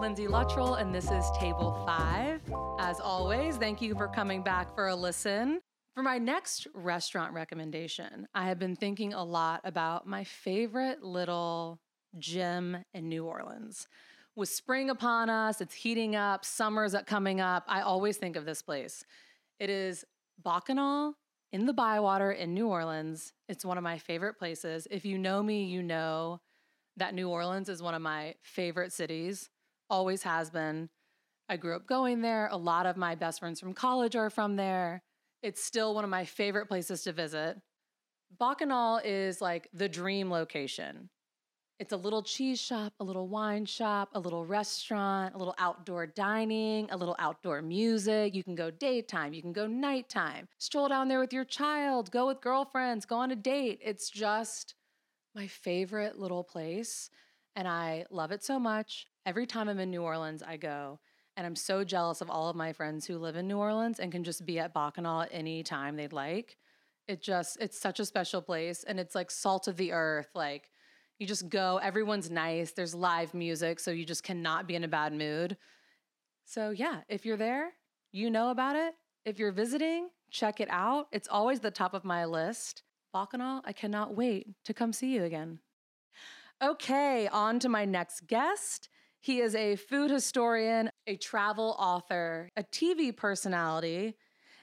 Lindsay Luttrell, and this is Table 5. As always, thank you for coming back for a listen. For my next restaurant recommendation, I have been thinking a lot about my favorite little gym in New Orleans. With spring upon us, it's heating up, summer's coming up. I always think of this place. It is Bacchanal in the Bywater in New Orleans. It's one of my favorite places. If you know me, you know that New Orleans is one of my favorite cities, always has been. I grew up going there. A lot of my best friends from college are from there. It's still one of my favorite places to visit. Bacchanal is like the dream location. It's a little cheese shop, a little wine shop, a little restaurant, a little outdoor dining, a little outdoor music. You can go daytime, you can go nighttime, stroll down there with your child, go with girlfriends, go on a date. It's just my favorite little place. And I love it so much. Every time I'm in New Orleans, I go. And I'm so jealous of all of my friends who live in New Orleans and can just be at Bacchanal any time they'd like. It just, it's such a special place. And it's like salt of the earth. Like, you just go, everyone's nice, there's live music, so you just cannot be in a bad mood. So, yeah, if you're there, you know about it. If you're visiting, check it out. It's always the top of my list. Bacchanal, I cannot wait to come see you again. Okay, on to my next guest. He is a food historian, a travel author, a TV personality,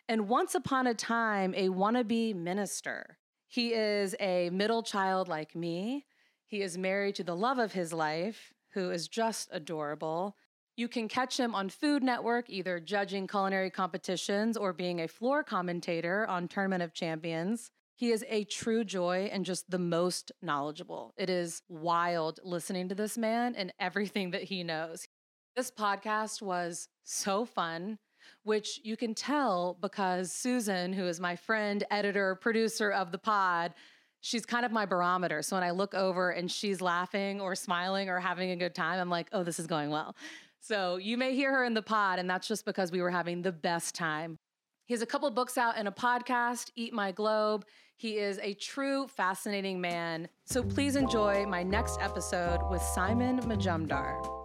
and once upon a time, a wannabe minister. He is a middle child like me. He is married to the love of his life, who is just adorable. You can catch him on Food Network, either judging culinary competitions or being a floor commentator on Tournament of Champions. He is a true joy and just the most knowledgeable. It is wild listening to this man and everything that he knows. This podcast was so fun, which you can tell because Susan, who is my friend, editor, producer of the pod, she's kind of my barometer. So when I look over and she's laughing or smiling or having a good time, I'm like, oh, this is going well. So you may hear her in the pod, and that's just because we were having the best time. He has a couple books out and a podcast, Eat My Globe. He is a true fascinating man. So please enjoy my next episode with Simon Majumdar.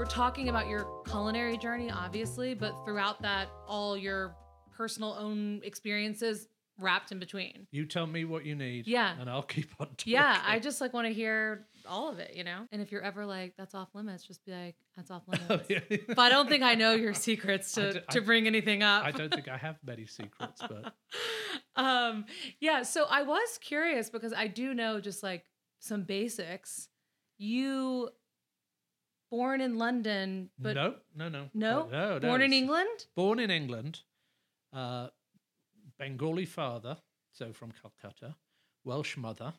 we're talking about your culinary journey, obviously, but throughout that, all your personal own experiences wrapped in between. You tell me what you need. Yeah. And I'll keep on talking. Yeah. I just like want to hear all of it, you know? And if you're ever like, that's off limits, just be like, that's off limits. Yeah. but I don't think I know your secrets to, do, to bring anything up. I don't think I have many secrets, but. um, yeah. So I was curious because I do know just like some basics. You born in London, but no, no, no, no, no, no born in England. Born in England, uh, Bengali father, so from Calcutta, Welsh mother.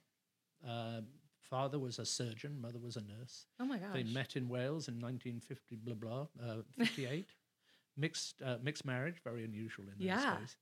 Uh, father was a surgeon, mother was a nurse. Oh my gosh! They met in Wales in 1950, blah blah, uh, 58. mixed uh, mixed marriage, very unusual in those yeah. days.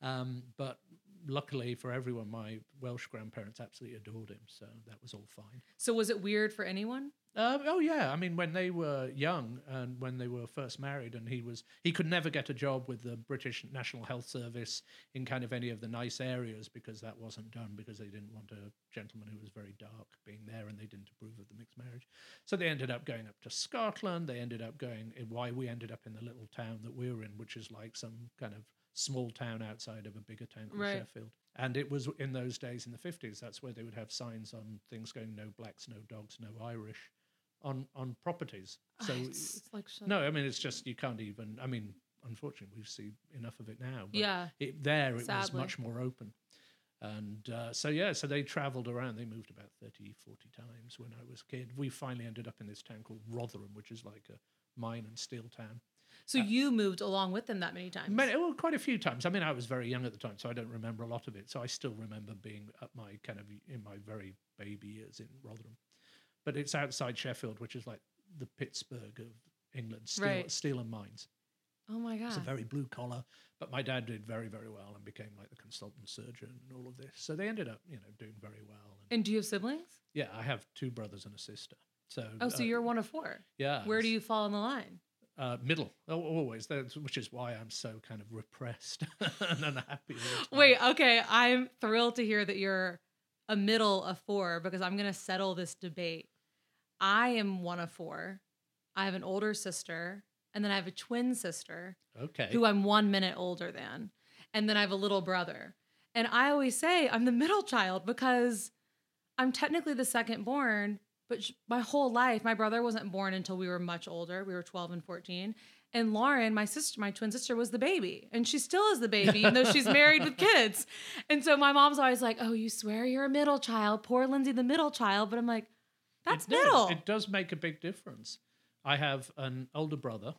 Um, but luckily for everyone, my Welsh grandparents absolutely adored him, so that was all fine. So was it weird for anyone? Um, oh yeah, I mean when they were young and when they were first married, and he was he could never get a job with the British National Health Service in kind of any of the nice areas because that wasn't done because they didn't want a gentleman who was very dark being there, and they didn't approve of the mixed marriage. So they ended up going up to Scotland. They ended up going why we ended up in the little town that we were in, which is like some kind of small town outside of a bigger town called right. Sheffield. And it was in those days in the 50s, that's where they would have signs on things going no blacks, no dogs, no Irish on on properties. So oh, it's, it's like so no, I mean it's just you can't even. I mean, unfortunately, we see enough of it now. yeah, it, there it Sadly. was much more open. And uh, so, yeah, so they traveled around. They moved about 30, 40 times when I was a kid. We finally ended up in this town called Rotherham, which is like a mine and steel town. So uh, you moved along with them that many times? Many, well, quite a few times. I mean, I was very young at the time, so I don't remember a lot of it. So I still remember being at my kind of in my very baby years in Rotherham but it's outside Sheffield, which is like the Pittsburgh of England, steel, right. steel and mines. Oh my god! It's a very blue collar, but my dad did very very well and became like the consultant surgeon and all of this. So they ended up, you know, doing very well. And, and do you have siblings? Yeah, I have two brothers and a sister. So oh, so uh, you're one of four. Yeah. Where do you fall in the line? Uh, middle, always. That's, which is why I'm so kind of repressed and unhappy. Wait, okay. I'm thrilled to hear that you're a middle of four because I'm going to settle this debate. I am one of four. I have an older sister, and then I have a twin sister Okay. who I'm one minute older than. And then I have a little brother. And I always say I'm the middle child because I'm technically the second born, but my whole life, my brother wasn't born until we were much older. We were 12 and 14. And Lauren, my sister, my twin sister, was the baby. And she still is the baby, even though she's married with kids. And so my mom's always like, Oh, you swear you're a middle child. Poor Lindsay, the middle child. But I'm like, That's it does. middle. It does make a big difference. I have an older brother.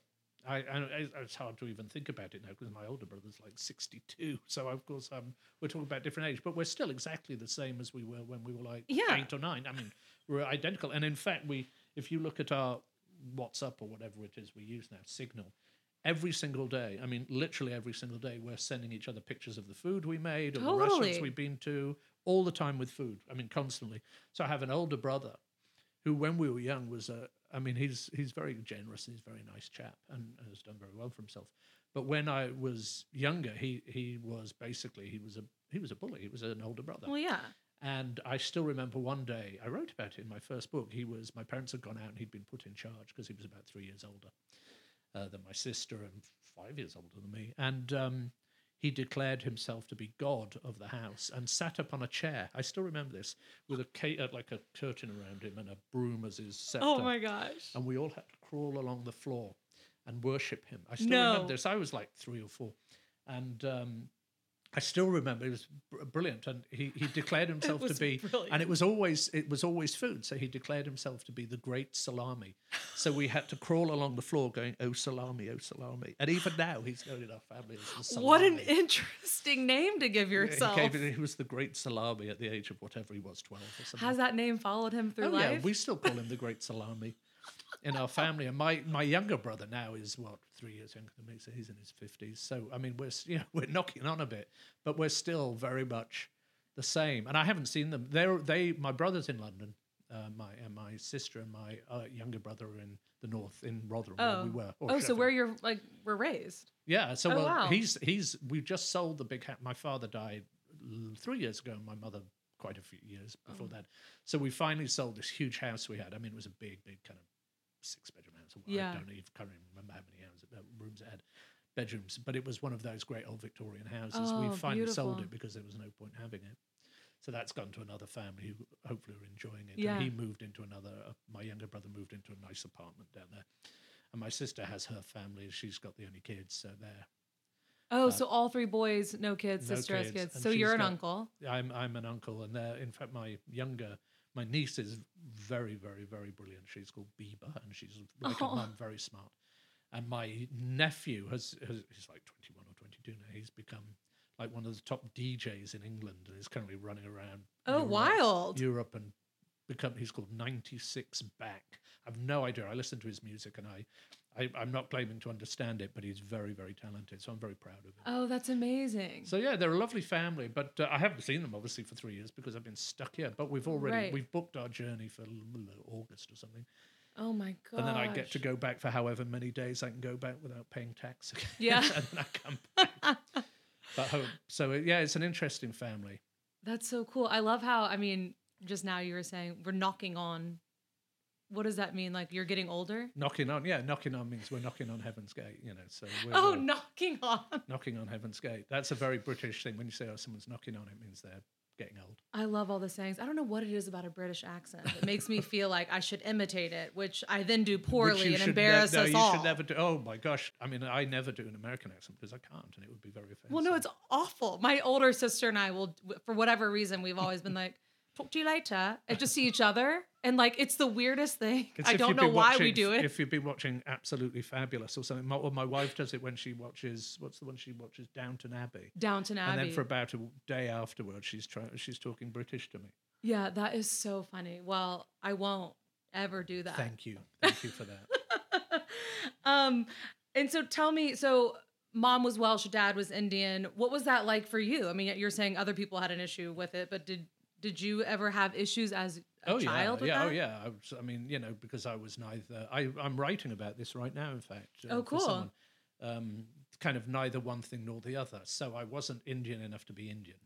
I, I I- it's hard to even think about it now because my older brother's like sixty-two. So of course, um, we're talking about different age, but we're still exactly the same as we were when we were like Yeah. eight or nine. I mean, we're identical. And in fact, we if you look at our WhatsApp or whatever it is we use now, Signal, every single day. I mean, literally every single day, we're sending each other pictures of the food we made or the restaurants we've been to, all the time with food. I mean, constantly. So I have an older brother who, when we were young, was a. I mean, he's he's very generous. He's a very nice chap and has done very well for himself. But when I was younger, he he was basically he was a he was a bully. He was an older brother. well, yeah. And I still remember one day, I wrote about it in my first book. He was, my parents had gone out and he'd been put in charge because he was about three years older uh, than my sister and five years older than me. And um, he declared himself to be God of the house and sat up on a chair. I still remember this with a uh, like a curtain around him and a broom as his scepter. Oh my gosh. And we all had to crawl along the floor and worship him. I still No. remember this. I was like three or four. And um, I still remember it was brilliant, and he, he declared himself to be, brilliant. and it was always it was always food. So he declared himself to be the great salami. So we had to crawl along the floor, going, "Oh salami, oh salami." And even now, he's known in our family as the salami. What an interesting name to give He yourself. gave He was the great salami at the age of whatever he was, twelve or something. Has that name followed him through oh life? yeah, we still call him the great salami in our family. And my my younger brother now is what three years younger than me, so he's in his fifties. So I mean, we're you know we're knocking on a bit, but we're still very much the same. And I haven't seen them. They're they my brother's in London. Uh, my and my sister and my uh, younger brother are in the north in Rotherham where oh, we were. or oh, so where you're like were raised? Yeah, so Oh, well, wow. he's he's we just sold the big house. My father died three years ago, and my mother quite a few years before Oh. that. So we finally sold this huge house we had. I mean, it was a big, big kind of six bedroom house. Yeah. I don't even can't even remember how many houses, uh, rooms it had, bedrooms. But it was one of those great old Victorian houses. we Oh, finally sold it because there was no point having it. So that's gone to another family who hopefully are enjoying it. Yeah. And he moved into another. Uh, my younger brother moved into a nice apartment down there. And my sister has her family. She's got the only kids, so they're Oh, so all three boys, no kids, no sister has kids, kids. and So you're an got- uncle. I'm I'm an uncle, and they're in fact my younger my niece is very very very brilliant. She's called Bieber, and she's like Oh. mum, very smart. And my nephew has, has he's like 21 or 22 now. He's become like one of the top DJs in England, and is currently running around. Oh, Europe- wild. Europe and become. He's called 96 Back. I've no idea. I listen to his music, and I, I I'm not claiming to understand it, but he's very very talented. So I'm very proud of him. Oh, that's amazing. So yeah, they're a lovely family, but uh, I haven't seen them obviously for three years because I've been stuck here. But we've already Right. we've booked our journey for l- August or something, oh my god. and then I get to go back for however many days I can go back without paying tax. Again. Yeah. and then I come back. but hope so. uh, Yeah, it's an interesting family. That's so cool. I love how I mean, just now you were saying we're knocking on. What does that mean? Like you're getting older? Knocking on, yeah, knocking on means we're knocking on heaven's gate. You know, so we're, Oh, we're knocking on. knocking on heaven's gate. That's a very British thing. When you say, "Oh, someone's knocking on," it means they're getting old. I love all the sayings. I don't know what it is about a British accent that makes me feel like I should imitate it, which I then do poorly and embarrass us no, you all. should never do. Oh my gosh! I mean, I never do an American accent because I can't, and it would be very offensive. Well, no, it's awful. My older sister and I will, for whatever reason, we've always been like, talk to you later, and just see each other. And like, it's the weirdest thing. I don't know why we do it. If you've been watching Absolutely Fabulous or something, my, or my wife does it when she watches. What's the one she watches? Downton Abbey. Downton Abbey. And then for about a day afterwards, she's trying. She's talking British to me. yeah, that is so funny. Well, I won't ever do that. Thank you, thank you for that. um, and so tell me, so mom was Welsh, dad was Indian. What was that like for you? I mean, you're saying other people had an issue with it, but did did you ever have issues as a oh child yeah, with yeah, that? oh yeah. I, was, I mean, you know, because I was neither. I, I'm writing about this right now. In fact. Oh, cool. Um, kind of neither one thing nor the other. So I wasn't Indian enough to be Indian,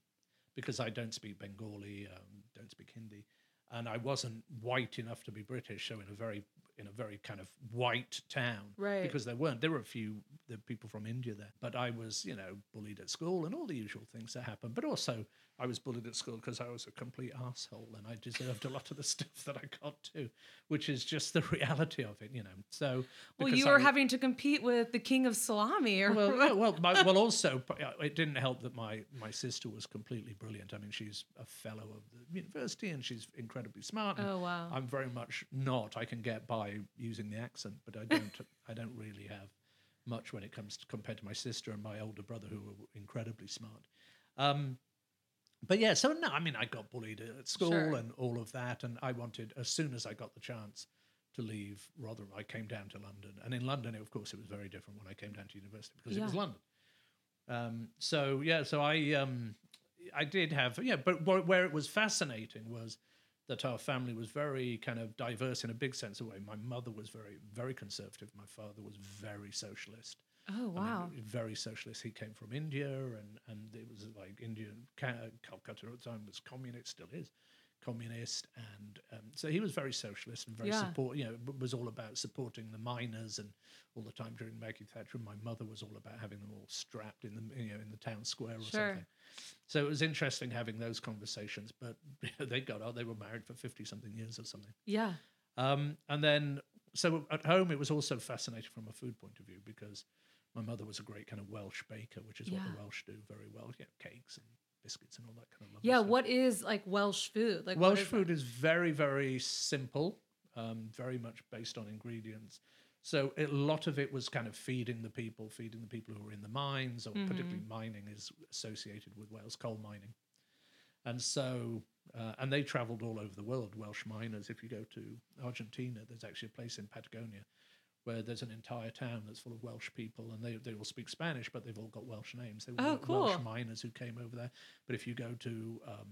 because I don't speak Bengali, um, don't speak Hindi, and I wasn't white enough to be British. So in a very in a very kind of white town, Right. Because there weren't there were a few the people from India there, but I was you know bullied at school and all the usual things that happen. But also I was bullied at school because I was a complete asshole and I deserved a lot of the stuff that I got too, which is just the reality of it, you know. So Well, you were was- having to compete with the king of salami, or well, well, well, my, well, also it didn't help that my my sister was completely brilliant. I mean, she's a fellow of the university and she's incredibly smart. Oh, wow. I'm very much not. I can get by using the accent, but I don't. I don't really have much when it comes to compared to my sister and my older brother, who were incredibly smart. Um, but yeah, so no, I mean, I got bullied at school Sure. and all of that, and I wanted as soon as I got the chance to leave Rotherham, I came down to London, and in London, of course, it was very different when I came down to university because it was London. Um, so yeah, so I um, I did have yeah, but wh- where it was fascinating was that our family was very kind of diverse in a big sense of way. My mother was very very conservative. My father was very socialist. Oh I mean, wow, very socialist. He came from India, and and it was like Indian Calcutta at the time was communist, still is communist, and um, so he was very socialist and very Yeah. support. You know, was all about supporting the miners, and all the time during Maggie Thatcher, my mother was all about having them all strapped in the you know in the town square or Sure. something. So it was interesting having those conversations, but they got out. They were married for fifty something years or something. yeah, Um, and then, so at home, it was also fascinating from a food point of view because my mother was a great kind of Welsh baker, which is what the Welsh do very well. You know, cakes and biscuits and all that kind of lovely yeah. stuff. What is like Welsh food? Like Welsh is food is very, very simple, um, very much based on ingredients. So a lot of it was kind of feeding the people, feeding the people who were in the mines, or particularly Mm-hmm. mining is associated with Wales coal mining. And so, uh, and they travelled all over the world, Welsh miners. If you go to Argentina, there's actually a place in Patagonia where there's an entire town that's full of Welsh people, and they, they all speak Spanish, but they've all got Welsh names. They were Oh, Welsh miners who came over there. But if you go to um,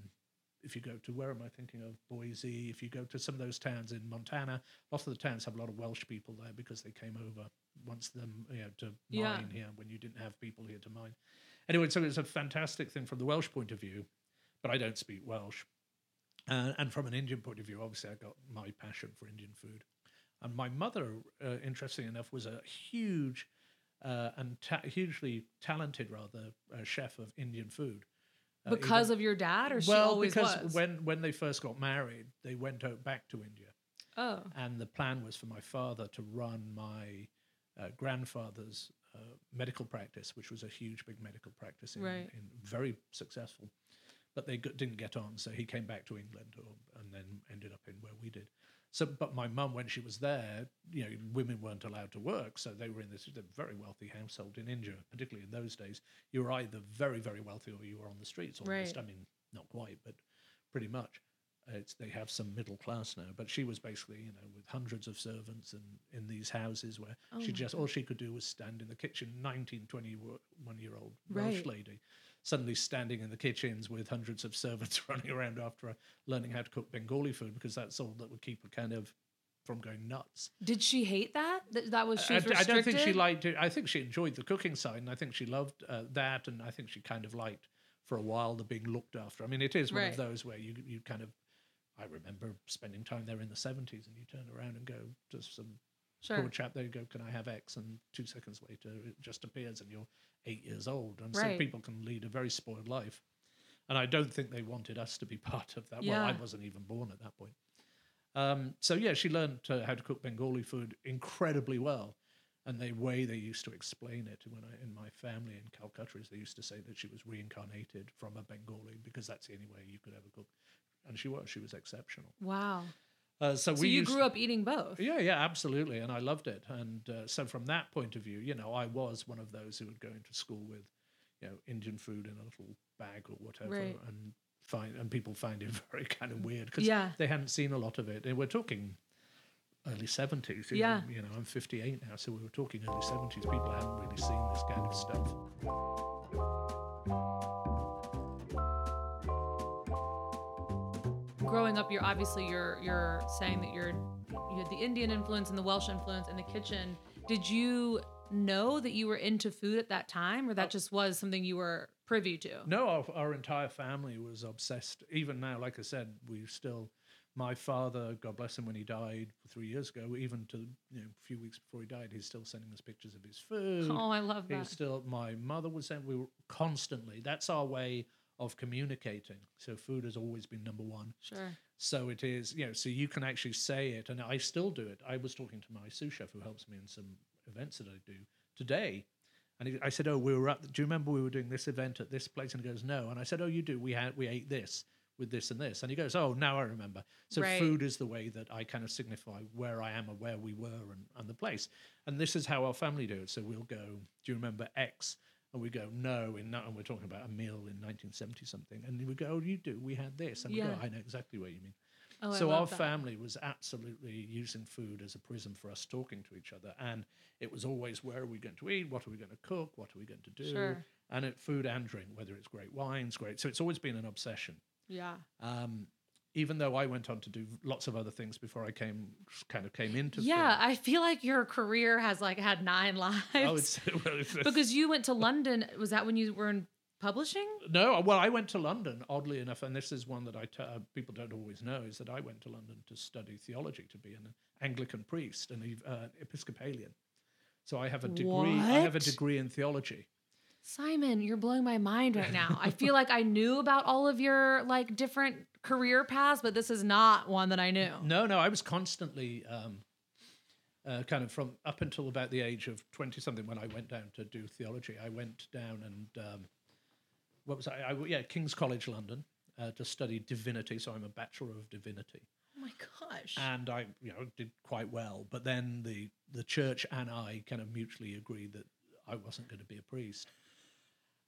if you go to where am I thinking of Boise, if you go to some of those towns in Montana, lots of the towns have a lot of Welsh people there because they came over once them you know to mine Yeah. here when you didn't have people here to mine. Anyway, so it's a fantastic thing from the Welsh point of view, but I don't speak Welsh. Uh, and from an Indian point of view, obviously, I got my passion for Indian food. And my mother, uh, interesting enough, was a huge uh, and ta- hugely talented, rather, uh, chef of Indian food. Uh, because even- of your dad, or she well, always because was? when when they first got married, they went out back to India, oh, and the plan was for my father to run my uh, grandfather's uh, medical practice, which was a huge, big medical practice, in, Right. in very successful. But they didn't get on, so he came back to England, or, and then ended up in where we did. So, but my mum, when she was there, you know, women weren't allowed to work, so they were in this very wealthy household in India, particularly in those days. You were either very, very wealthy, or you were on the streets. Almost. Right. I mean, not quite, but pretty much. It's, they have some middle class now, but she was basically, you know, with hundreds of servants and in these houses where Oh she just all she could do was stand in the kitchen. 19, 21 year old Welsh Right. lady, suddenly standing in the kitchens with hundreds of servants running around after her, learning how to cook Bengali food because that's all that would keep her kind of from going nuts. did she hate that? That, that was she I, I don't think she liked it. I think she enjoyed the cooking side, and I think she loved uh, that, and I think she kind of liked for a while the being looked after. I mean, it is one Right. of those where you you kind of. I remember spending time there in the seventies, and you turn around and go to some Sure. poor chap there. You go, "Can I have X?" And two seconds later, it just appears, and you're eight years old, and so Right. people can lead a very spoiled life. And I don't think they wanted us to be part of that. Well, I wasn't even born at that point. Um, so yeah, she learned uh, how to cook Bengali food incredibly well, and the way they used to explain it when I, in my family in Calcutta is they used to say that she was reincarnated from a Bengali because that's the only way you could ever cook, and she was. She was exceptional. Wow. Uh, so, So we you grew up eating both. yeah, yeah, absolutely, and I loved it. And uh, so, from that point of view, you know, I was one of those who would go into school with, you know, Indian food in a little bag or whatever, Right. and find and people find it very kind of weird because Yeah. they hadn't seen a lot of it. And we're talking early seventies. Yeah. know, you know, I'm 58 now, so we were talking early seventies. People hadn't really seen this kind of stuff. Growing up you're obviously you're you're saying that you're you had the indian influence and the welsh influence in the kitchen did you know that you were into food at that time or that Oh. just was something you were privy to. No, our, our entire family was obsessed. Even now, like I said, we still. My father, God bless him, when he died three years ago, even to you know a few weeks before he died, he's still sending us pictures of his food. Oh, I love that. He's still. My mother was saying we were constantly. That's our way of communicating. So food has always been number one. Sure. So it is, you know, so you can actually say it, and I still do it. I was talking to my sous chef who helps me in some events that I do today, and he, I said, "Oh, we were up. Do you remember we were doing this event at this place?" And he goes, "No." And I said, "Oh, you do. We had we ate this with this and this." And he goes, "Oh, now I remember." So Right. food is the way that I kind of signify where I am or where we were and, and the place. And this is how our family do it. So we'll go, "Do you remember X?" And we go, no, in no, and we're talking about a meal in 1970 something. And we go, oh, you do, we had this. And we Yeah. go, I know exactly what you mean Oh, so our that. family was absolutely using food as a prism for us talking to each other and it was always where are we going to eat what are we going to cook what are we going to do Sure. and it food and drink whether it's great wines great so it's always been an obsession Yeah. um, even though i went on to do lots of other things before i came kind of came into Yeah, film. I feel like your career has like had nine lives. oh, it's, well, it's, because you went to London. Was that when you were in publishing? No, well, I went to London, oddly enough, and this is one that I t- uh, people don't always know is that I went to London to study theology, to be an Anglican priest and an uh, Episcopalian. So I have a degree. I have a degree in theology. Simon, you're blowing my mind right now. I feel like I knew about all of your like different career paths, but this is not one that I knew. No, no, I was constantly um, uh, kind of from up until about the age of twenty something when I went down to do theology. I went down and um, what was I? I yeah, King's College London uh, to study divinity. So I'm a bachelor of divinity. Oh my gosh. and I, you know, did quite well. But then the the church and I kind of mutually agreed that I wasn't going to be a priest,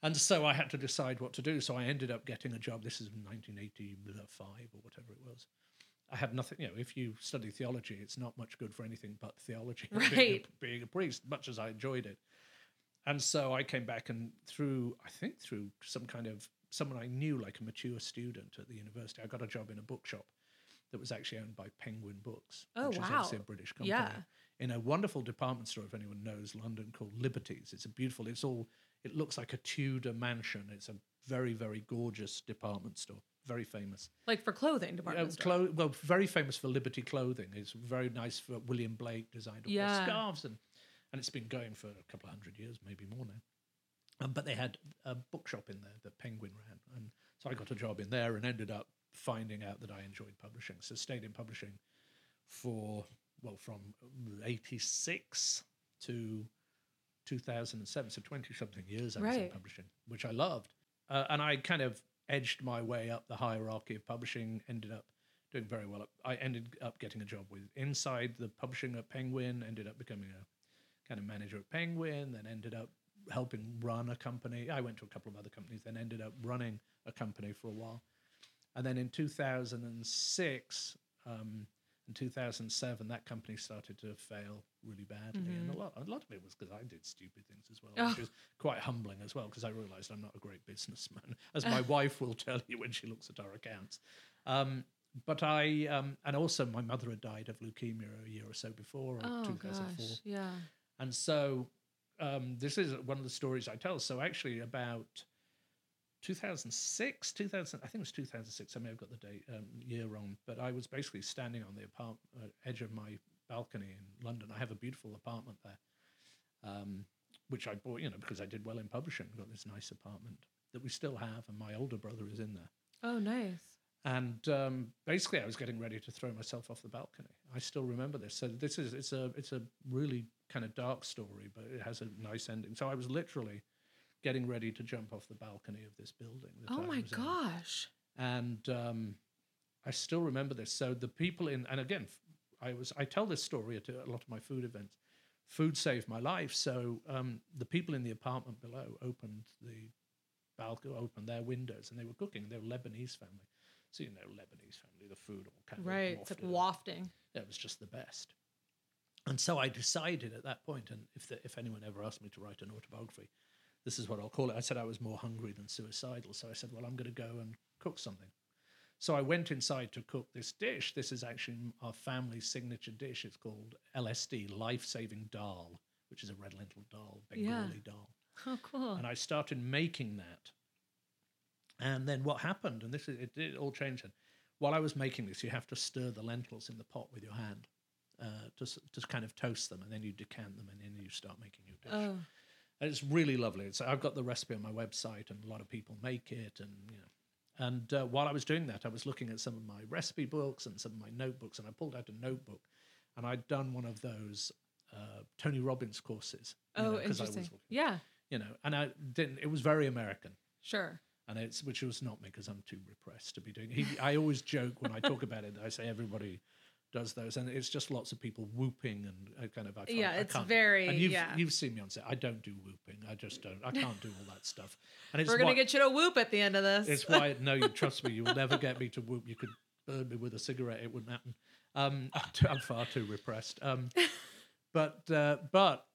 and so I had to decide what to do. So I ended up getting a job. This is 1985 or whatever it was. I had nothing. You know, if you study theology, it's not much good for anything but theology. and Being Right. a, being a priest, much as I enjoyed it, and so I came back and through, I think through some kind of someone I knew, like a mature student at the university, I got a job in a bookshop that was actually owned by Penguin Books, Oh, which is obviously a. British company. Yeah. In a wonderful department store, if anyone knows London, called Liberties. It's a beautiful. It's all. It looks like a Tudor mansion. It's a very, very gorgeous department store. Very famous. like for clothing Uh, department store. clo- well, very famous for Liberty clothing. It's very nice for William Blake designed all Yeah. the scarves and and it's been going for a couple of hundred years, maybe more now. Um, but they had a bookshop in there that Penguin ran, and so I got a job in there and ended up finding out that I enjoyed publishing. So stayed in publishing for well from '86 to 2007, so 20 something years I was in publishing, which I loved. Uh, and I kind of edged my way up the hierarchy of publishing, ended up doing very well. I ended up getting a job with inside the publishing at Penguin, ended up becoming a kind of manager at Penguin, then ended up helping run a company. I went to a couple of other companies, then ended up running a company for a while. And then in 2006 um, and 2007, that company started to fail really badly. And a lot, a lot of it was because I did stupid things as well, which Oh. was quite humbling as well, because I realized I'm not a great businessman, as my wife will tell you when she looks at our accounts. Um, but I, um, and also my mother had died of leukemia a year or so before, or oh 2004. gosh. Yeah. And so um, this is one of the stories I tell. So actually, about 2006, 2000, I think it was 2006. I may have got the date um, year wrong, but I was basically standing on the apart- uh, edge of my balcony in London. I have a beautiful apartment there, um, which I bought, you know, because I did well in publishing. Got this nice apartment that we still have, and my older brother is in there. Oh, nice. And um, basically, I was getting ready to throw myself off the balcony. I still remember this. So this is it's a it's a really kind of dark story, but it has a nice ending. So I was literally getting ready to jump off the balcony of this building. Oh my was in. gosh. And um, I still remember this. So the people in and again, I was I tell this story at a lot of my food events. Food saved my life. So um, the people in the apartment below opened the balcony, opened their windows, and they were cooking. They were Lebanese family. So you know, Lebanese family, the food all kind of Right. It's like wafting. It was just the best. And so I decided at that point, and if the, if anyone ever asked me to write an autobiography, this is what I'll call it. I said I was more hungry than suicidal, so I said, well, I'm going to go and cook something. So I went inside to cook this dish. This is actually our family's signature dish. It's called LSD, life saving dal, which is a red lentil dal, Bengali Yeah. dal. Oh, cool. And I started making that And then what happened, and this is, it did all changed. Then. While I was making this, you have to stir the lentils in the pot with your hand uh, to, to kind of toast them, and then you decant them, and then you start making your dish. Oh, It's really lovely. It's, I've got the recipe on my website, and a lot of people make it. And you know, and uh, while I was doing that, I was looking at some of my recipe books and some of my notebooks, and I pulled out a notebook, and I'd done one of those uh, Tony Robbins courses. you oh, know, was interesting. looking- Yeah, you know, and I didn't. It was very American, sure. and it's which was not me because I'm too repressed to be doing. He, I always joke when I talk about it. I say everybody does those, and it's just lots of people whooping and uh, kind of. I can't, Yeah, I it's can't- very- And you've, yeah. you've seen me on set. I don't do whooping. I just don't. I can't do all that stuff. And it's We're gonna why, get you to whoop at the end of this. It's why no, you trust me. You will never get me to whoop. You could burn me with a cigarette. It wouldn't happen. Um, I'm, too, I'm far too repressed. Um, but uh, but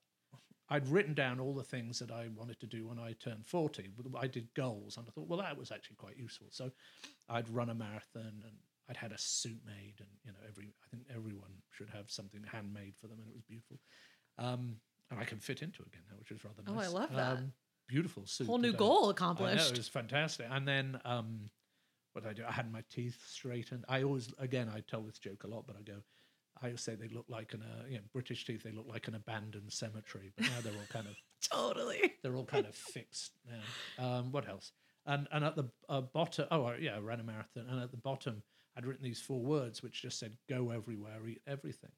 I'd written down all the things that I wanted to do when I turned 40. I did goals, and I thought, well, that was actually quite useful. So I'd run a marathon, and I'd had a suit made, and you know, every I think everyone should have something handmade for them, and it was beautiful. Um, and I can fit into it again now, which is rather nice. Oh, I love that. Um, beautiful suit. Whole new goal I know, accomplished. it was fantastic. And then um, what did I do? I had my teeth straightened. I always, again, I tell this joke a lot, but I go, I say they look like an, uh, you know, British teeth. They look like an abandoned cemetery, but now they're all kind of, Totally. they're all kind of fixed now. Um, what else? And and at the uh, bottom, oh yeah, I ran a marathon, and at the bottom, I'd written these four words which just said, "Go everywhere, eat everything."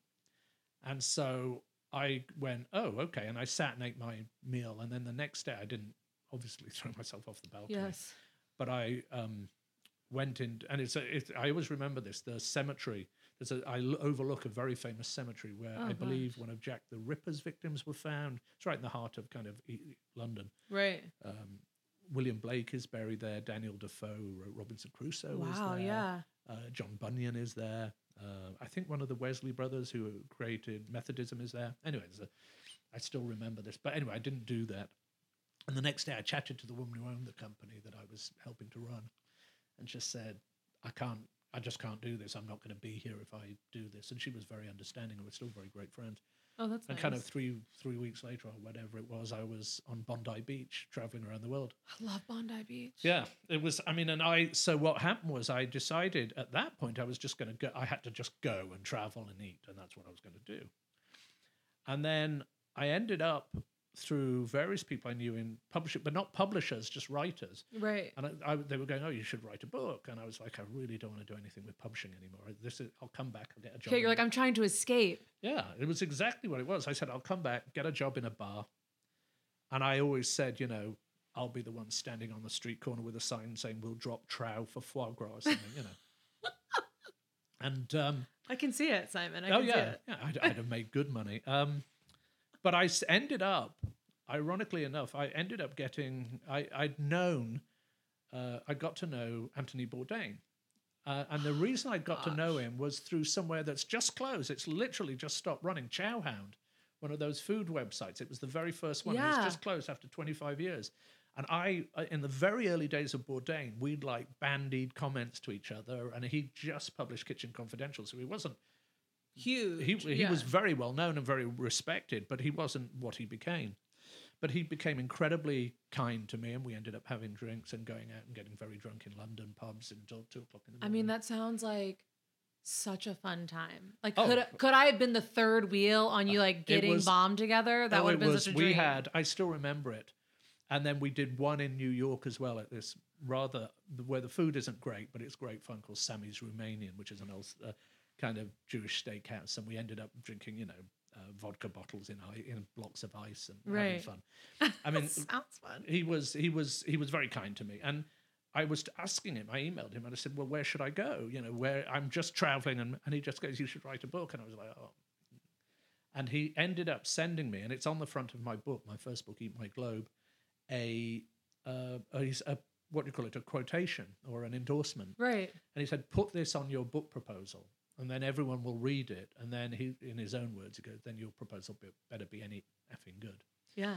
And so I went, oh, okay. And I sat and ate my meal. And then the next day, I didn't obviously throw myself off the balcony Yes. but I um, went in, and it's, a, it's I always remember this. The cemetery. There's a I l- overlook a very famous cemetery where Oh, I gosh. believe one of Jack the Ripper's victims were found. It's right in the heart of kind of London. Right. Um, William Blake is buried there. Daniel Defoe who wrote Robinson Crusoe. is wow. there. Yeah. Uh, John Bunyan is there. Uh, I think one of the Wesley brothers who created Methodism is there. Anyway, a, I still remember this. But anyway, I didn't do that. And the next day, I chatted to the woman who owned the company that I was helping to run, and just said, "I can't. I just can't do this. I'm not going to be here if I do this." And she was very understanding, and we're still very great friends. Oh, that's And nice. kind of three three weeks later, or whatever it was, I was on Bondi Beach traveling around the world. I love Bondi Beach. Yeah, it was. I mean, and I. So what happened was, I decided at that point I was just going to go. I had to just go and travel and eat, and that's what I was going to do. And then I ended up through various people I knew in publishing, but not publishers, just writers. Right. And I, I, they were going, "Oh, you should write a book." And I was like, "I really don't want to do anything with publishing anymore. This is. I'll come back. I'll get a job." Okay, you're like, I'm trying to escape. yeah, it was exactly what it was. I said, I'll come back, get a job in a bar. And I always said, you know, I'll be the one standing on the street corner with a sign saying, we'll drop trow for foie gras or something, you know. and, um, I can see it, Simon. I oh, yeah, it. yeah I'd, I'd have made good money. Um, but I ended up, ironically enough, I ended up getting, I, I'd known, uh, I got to know Anthony Bourdain. Uh, and the reason I got to know him was through somewhere that's just closed. It's literally just stopped running. Chowhound, one of those food websites. It was the very first one. Yeah. It's just closed after 25 years. And I, uh, in the very early days of Bourdain, we'd like bandied comments to each other, and he just published Kitchen Confidential, so he wasn't Huge. he he yeah. was very well known and very respected, but he wasn't what he became. But he became incredibly kind to me, and we ended up having drinks and going out and getting very drunk in London pubs until two o'clock in the morning. I mean, that sounds like such a fun time. Like, Oh. could could I have been the third wheel on you like getting was- bombed together? That Oh, would have been was- such a we had. I still remember it, and then we did one in New York as well at this rather where the food isn't great, but it's great fun called Sammy's Romanian, which is an old uh, kind of Jewish steakhouse, and we ended up drinking, you know. Uh, vodka bottles in in blocks of ice and having fun. I mean, sounds fun. he was he was he was very kind to me. And i was asking him i emailed him and i said well where should i go? You know where i'm just traveling and, and he just goes you should write a book and i was like oh. And he ended up sending me and it's on the front of my book my first book eat my globe a uh, a, a what do you call it? A quotation or an endorsement. Right. and he said put this on your book proposal and then everyone will read it and then he in his own words he goes then your proposal be, better be any effing good Yeah.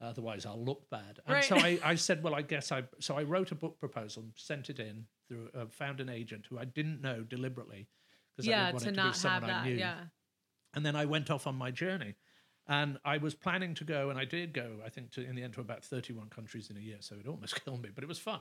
otherwise I'll look bad. And Right. so I, I said, well, I guess I. So I wrote a book proposal, sent it in through, uh, found an agent who I didn't know deliberately because I Yeah. didn't want To it to be not have someone I that. knew. Yeah. And then I went off on my journey, and I was planning to go, and I did go. I think to in the end to about thirty-one countries in a year, so it almost killed me, but it was fun.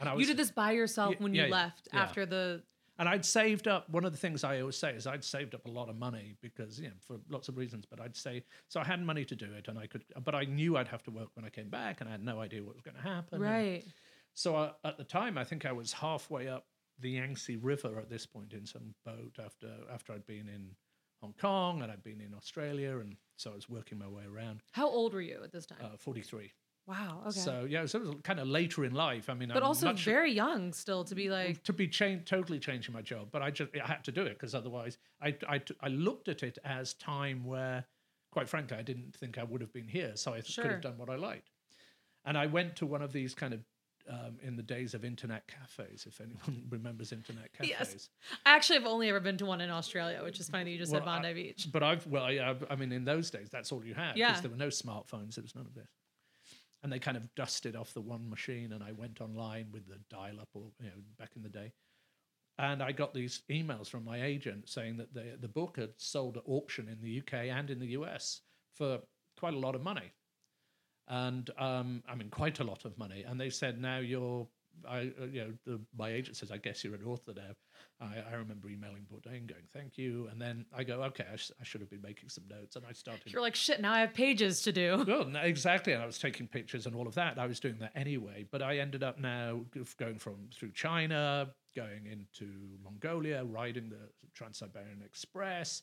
And I was, you did this by yourself Yeah, when you yeah, left after the. And I'd saved up. One of the things I always say is I'd saved up a lot of money because you know for lots of reasons. But I'd say so I had money to do it, and I could. But I knew I'd have to work when I came back, and I had no idea what was going to happen. and Right. So I, at the time, I think I was halfway up the Yangtze River at this point in some boat after after I'd been in Hong Kong and I'd been in Australia, and so I was working my way around. How old were you at this time? Uh, Forty three. Wow. Okay. So yeah, so it was kind of later in life. I mean, but I'm also very young still to be like. to be change, totally changing my job, but I just I had to do it because otherwise I, I I looked at it as time where, quite frankly, I didn't think I would have been here, so I could Sure. have done what I liked, and I went to one of these kind of. Um, in the days of internet cafes, if anyone remembers internet cafes, Yes. I actually, I've only ever been to one in Australia, which is funny that you just said Well, I- Bondi Beach. But I've well, I, I mean, in those days, that's all you had because Yeah. there were no smartphones. There was none of this, and they kind of dusted off the one machine, and I went online with the dial-up, or you know, back in the day, and I got these emails from my agent saying that the the book had sold at auction in the UK and in the US for quite a lot of money, and um, I mean, quite a lot of money, and they said now you're. I, uh, you know, the, my agent says, I guess you're an author now. I, I remember emailing Bourdain going, thank you. And then I go, okay, I, sh- I should have been making some notes. And I started. You're like, shit, now I have pages to do. Well, no, exactly. And I was taking pictures and all of that. I was doing that anyway. But I ended up now going from through China, going into Mongolia, riding the Trans Siberian Express,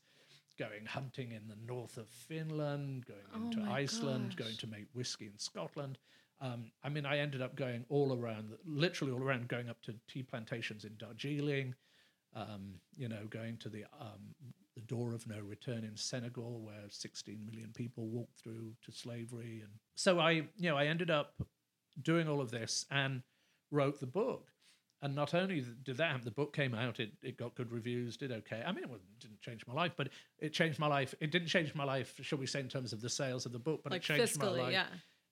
going hunting in the north of Finland, going Oh into my Iceland, going to make whiskey in Scotland. Um, I mean, I ended up going all around, literally all around, going up to tea plantations in Darjeeling, um, you know, going to the um, the door of no return in Senegal, where 16 million people walked through to slavery, and so I, you know, I ended up doing all of this and wrote the book. And not only did that happen, the book came out, it, it got good reviews, did okay. I mean, it didn't change my life, but it changed my life. It didn't change my life, shall we say, in terms of the sales of the book, but like it changed my fiscally, life yeah.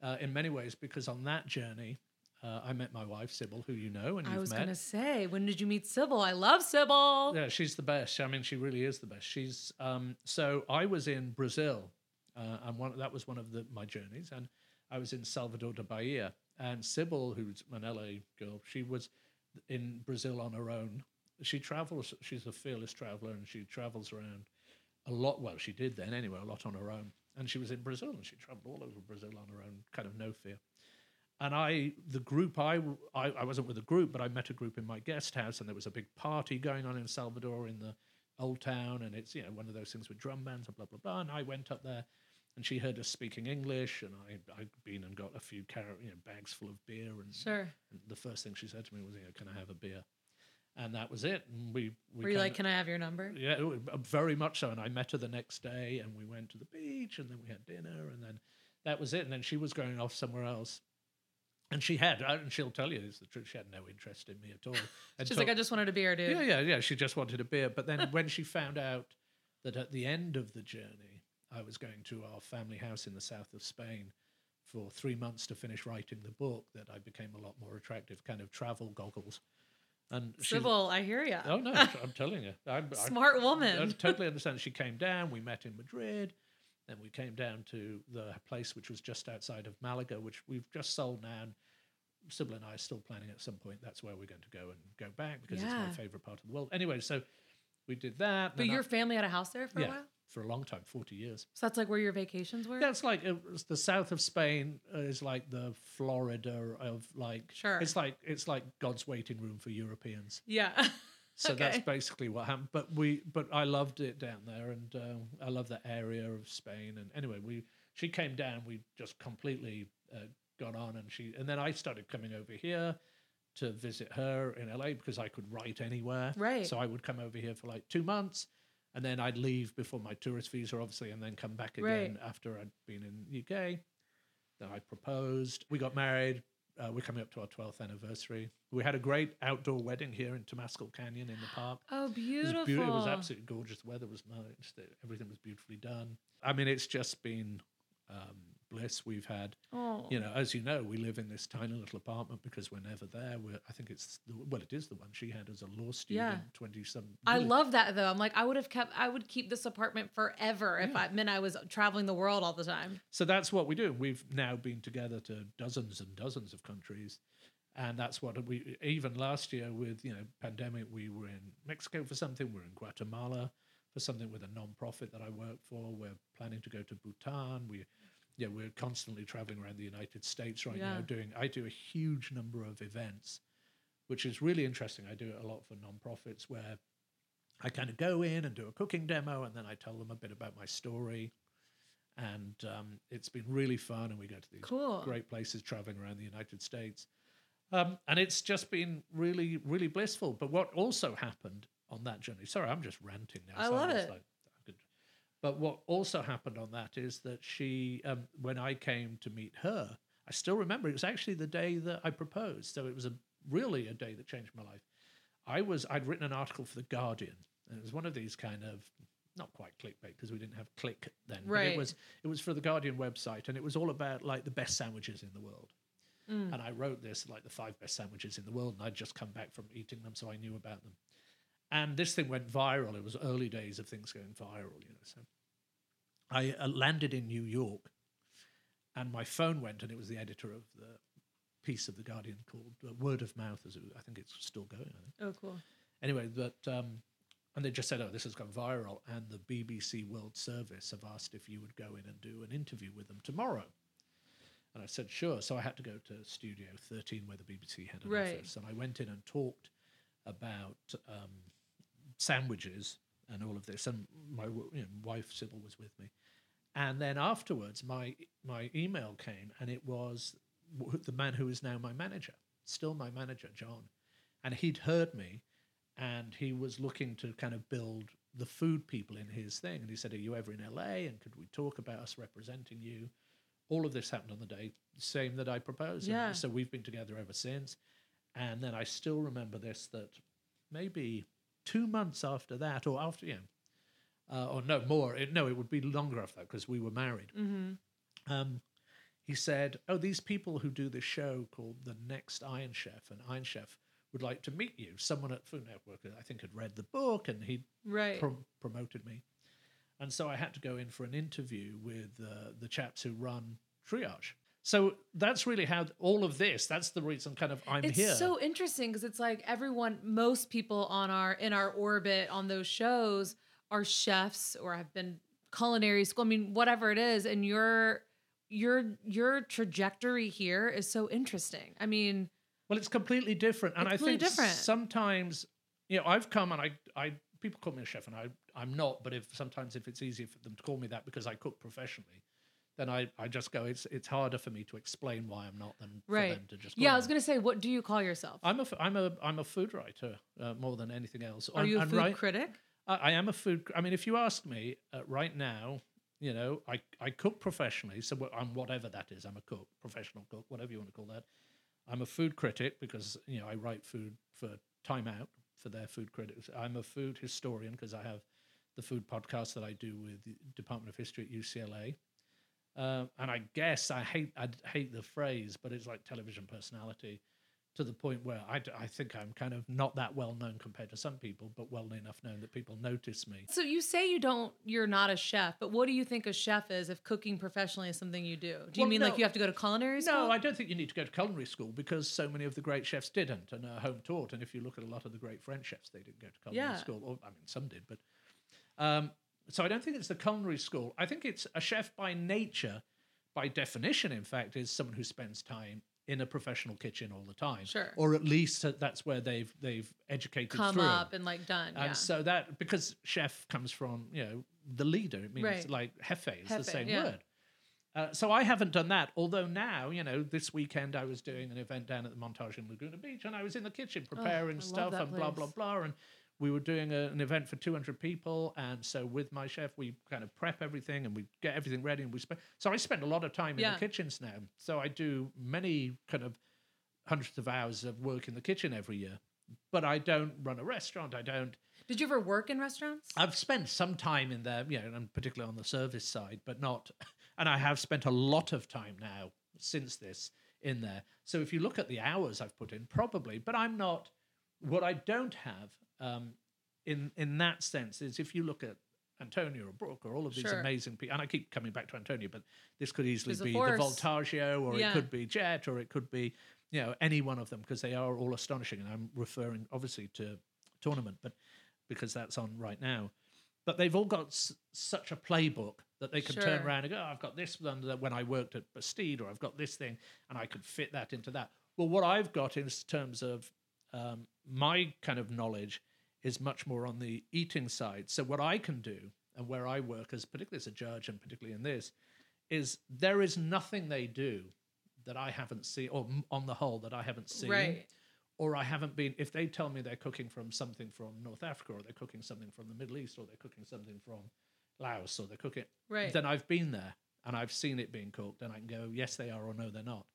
Uh, in many ways because on that journey, uh, I met my wife, Sybil, who you know and you've I was gonna say, when did you meet Sybil? I love Sybil. Yeah, she's the best. I mean, she really is the best. She's um, so I was in Brazil, uh, and one that was one of the, my journeys, and I was in Salvador de Bahia, and Sybil, who's an LA girl, she was in Brazil on her own. She travels. She's a fearless traveler, and she travels around a lot. Well, she did then anyway, a lot on her own. And she was in Brazil, and she traveled all over Brazil on her own, kind of no fear. And I, the group, I, I, I wasn't with a group, but I met a group in my guest house, and there was a big party going on in Salvador in the old town, and it's you know one of those things with drum bands and blah blah blah. And I went up there, and she heard us speaking English, and I, I'd been and got a few car- you know bags full of beer, and, Sure. and the first thing she said to me was, you know, "Can I have a beer?" And that was it. And we, we Were you like, kinda- can I have your number? yeah, uh, very much so. And I met her the next day, and we went to the beach, and then we had dinner, and then that was it. And then she was going off somewhere else, and she had, uh, and she'll tell you this the truth. She had no interest in me at all. She's until- like, I just wanted a beer, dude. yeah, yeah, yeah. She just wanted a beer. But then when she found out that at the end of the journey, I was going to our family house in the south of Spain for three months to finish writing the book, that I became a lot more attractive, kind of travel goggles. And Sybil, I hear you. Oh no, I'm telling you, I'm, I- Smart I totally understand. She came down. We met in Madrid. Then we came down to the place which was just outside of Malaga, which we've just sold now. And Sybil and I are still planning at some point. That's where we're going to go and go back because it's my favorite part of the world. Anyway, so we did that. But then I- your family had a house there for yeah, a while? For a long time, forty years. So that's like where your vacations were? That's like it was the south of Spain uh, is like the Florida of like. Sure. It's like it's like God's waiting room for Europeans. Yeah. So that's basically what happened. But we, but I loved it down there, and uh, I love that area of Spain. And anyway, we she came down. We just completely uh, got on, and she, and then I started coming over here to visit her in LA because I could write anywhere. Right. So I would come over here for like two months, and then I'd leave before my tourist visa, obviously, and then come back again Right. after I'd been in UK. Then I proposed. We got married. Uh, we're coming up to our 12th anniversary. We had a great outdoor wedding here in Temescal Canyon in the park. Oh, It was, beautiful. it was absolutely gorgeous. The weather was nice. Everything was beautifully done. I mean, it's just been um, bliss. We've had, Oh. you know, as you know, we live in this tiny little apartment because we're never there. We're, I think it's, the, well, it is the one she had as a law student, 20 some. I love that though. I'm like, I would have kept, I would keep this apartment forever if I meant I was traveling the world all the time. So that's what we do. We've now been together to dozens and dozens of countries. and that's what we even last year with you know pandemic we were in Mexico for something, we're in Guatemala for something with a non-profit that I work for. We're planning to go to Bhutan. We yeah, we're constantly traveling around the United States right now doing I do a huge number of events, which is really interesting. I do it a lot for non-profits where I kind of go in and do a cooking demo and then I tell them a bit about my story. And um, it's been really fun. And we go to these Cool. great places traveling around the United States. Um, and it's just been really, really blissful. But what also happened on that journey, sorry, I'm just ranting now. I so love it. like, but what also happened on that is that she, um, when I came to meet her, I still remember it was actually the day that I proposed. So it was a really a day that changed my life. I was I'd written an article for the Guardian, and it was one of these kind of not quite clickbait because we didn't have click then. But Right. it was it was for the Guardian website, and it was all about like the best sandwiches in the world. Mm. And I wrote this like the five best sandwiches in the world, and I'd just come back from eating them, so I knew about them. And this thing went viral. It was early days of things going viral, you know. So I uh, landed in New York, and my phone went, and it was the editor of the piece of the Guardian called uh, Word of Mouth, as it, I think it's still going. I think Oh, cool. anyway, but um, and they just said, "Oh, this has gone viral," and the BBC World Service have asked if you would go in and do an interview with them tomorrow. And I said, "Sure." So I had to go to Studio 13, where the BBC had an Right. office, and I went in and talked about um, sandwiches and all of this. And my you know, wife Sybil was with me. And then afterwards, my my email came, and it was the man who is now my manager, still my manager, John, and he'd heard me, and he was looking to kind of build the food people in his thing. And he said, "Are you ever in LA? And could we talk about us representing you?" All of this happened on the day same that I proposed. and Yeah. so we've been together ever since. And then I still remember this that maybe two months after that, or after, yeah, uh, or no more, it, no, it would be longer after that because we were married. Mm-hmm. Um, he said, Oh, these people who do this show called The Next Iron Chef, and Iron Chef would like to meet you. Someone at Food Network, I think, had read the book and he'd Right. prom- promoted me. And so I had to go in for an interview with uh, the chaps who run Triage. So that's really how all of this, that's the reason kind of I'm it's here. It's so interesting because it's like everyone, most people on our in our orbit on those shows are chefs or have been culinary school. I mean, whatever it is, and your your your trajectory here is so interesting. I mean, Well, it's completely different, and I think different. sometimes, you know, I've come and I, I people call me a chef, and I, I'm not. But if sometimes if it's easier for them to call me that because I cook professionally, then I, I just go. It's it's harder for me to explain why I'm not than for right? them to just. Yeah, I was gonna say, what do you call yourself? I'm a I'm a I'm a food writer uh, more than anything else. Are And- you a food right- critic? I, I am a food. I mean, if you ask me uh, right now, you know, I, I cook professionally, so I'm whatever that is. I'm a cook, professional cook, whatever you want to call that. I'm a food critic because you know I write food for Time Out for their food critics. I'm a food historian because I have the food podcast that I do with the Department of History at UCLA. Uh, and I guess I hate I hate the phrase, but it's like television personality to the point where I, I think I'm kind of not that well known compared to some people, but well enough known that people notice me. So you say you don't, you're not a chef, but what do you think a chef is if cooking professionally is something you do? Do you Well, mean like you have to go to culinary school? No, I don't think you need to go to culinary school because so many of the great chefs didn't and are home taught. And if you look at a lot of the great French chefs, they didn't go to culinary Yeah. school. Or, I mean, some did, but um, so I don't think it's the culinary school. I think it's a chef by nature, by definition. In fact, is someone who spends time in a professional kitchen all the time, Sure. or at least that's where they've they've educated come through. up and like done. And yeah. so that because chef comes from you know the leader, it means Right. like jefe is the same yeah. word. Uh, so I haven't done that. Although now, you know, this weekend I was doing an event down at the Montage in Laguna Beach, and I was in the kitchen preparing I love stuff and blah blah blah. And we were doing a, an event for 200 people, and so with my chef, we kind of prep everything and we get everything ready, and we spend. So I spend a lot of time in Yeah. the kitchens now. So I do many kind of hundreds of hours of work in the kitchen every year. But I don't run a restaurant. I don't. Did you ever work in restaurants? I've spent some time in there, you know, and particularly on the service side, but not. And I have spent a lot of time now since this in there. So if you look at the hours I've put in, probably, but I'm not. What I don't have um, in in that sense is if you look at Antonia or Brooke or all of these Sure. amazing people, and I keep coming back to Antonia, but this could easily be the. Voltaggio, or Yeah. it could be Jet, or it could be, you know, any one of them because they are all astonishing. And I'm referring obviously to tournament, but because that's on right now. But they've all got s- such a playbook that they can turn around and go, oh, I've got this one that when I worked at Bastide, or I've got this thing, and I could fit that into that. Well, what I've got in terms of um, my kind of knowledge is much more on the eating side. So what I can do, and where I work as particularly as a judge, and particularly in this, is there is nothing they do that I haven't seen, or on the whole that I haven't seen, Right. or I haven't been. If they tell me they're cooking from something from North Africa, or they're cooking something from the Middle East, or they're cooking something from Laos, or they're cooking, Right. then I've been there and I've seen it being cooked, and I can go, yes, they are, or no, they're not.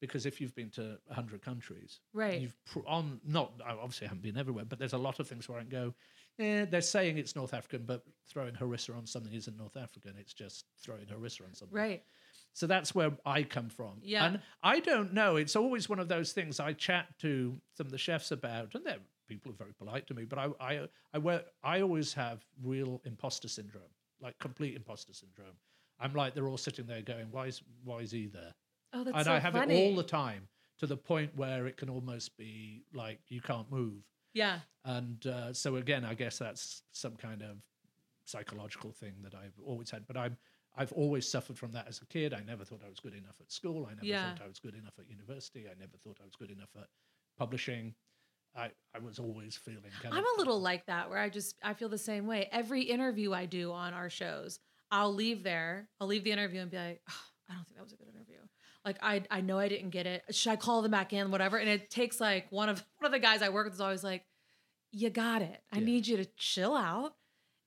Because if you've been to 100 countries, Right. you've pr- on not I obviously haven't been everywhere, but there's a lot of things where I can go, eh, they're saying it's North African, but throwing harissa on something isn't North African. It's just throwing harissa on something. Right. So that's where I come from. Yeah. And I don't know. It's always one of those things I chat to some of the chefs about, and they're people are very polite to me, but I I I wear I always have real imposter syndrome, like complete imposter syndrome. I'm like they're all sitting there going, Why is why is he there? Oh, that's and so I have funny. it all the time to the point where it can almost be like you can't move. Yeah. And uh, so again, I guess that's some kind of psychological thing that I've always had. But I'm I've always suffered from that as a kid. I never thought I was good enough at school. I never Yeah. thought I was good enough at university. I never thought I was good enough at publishing. I, I was always feeling kind I'm of a little like that where I just I feel the same way. Every interview I do on our shows, I'll leave there, I'll leave the interview and be like, "Oh, I don't think that was a good interview. Like I I know I didn't get it. Should I call them back in? Whatever. And it takes like one of one of the guys I work with is always like, you got it. I Yeah. need you to chill out.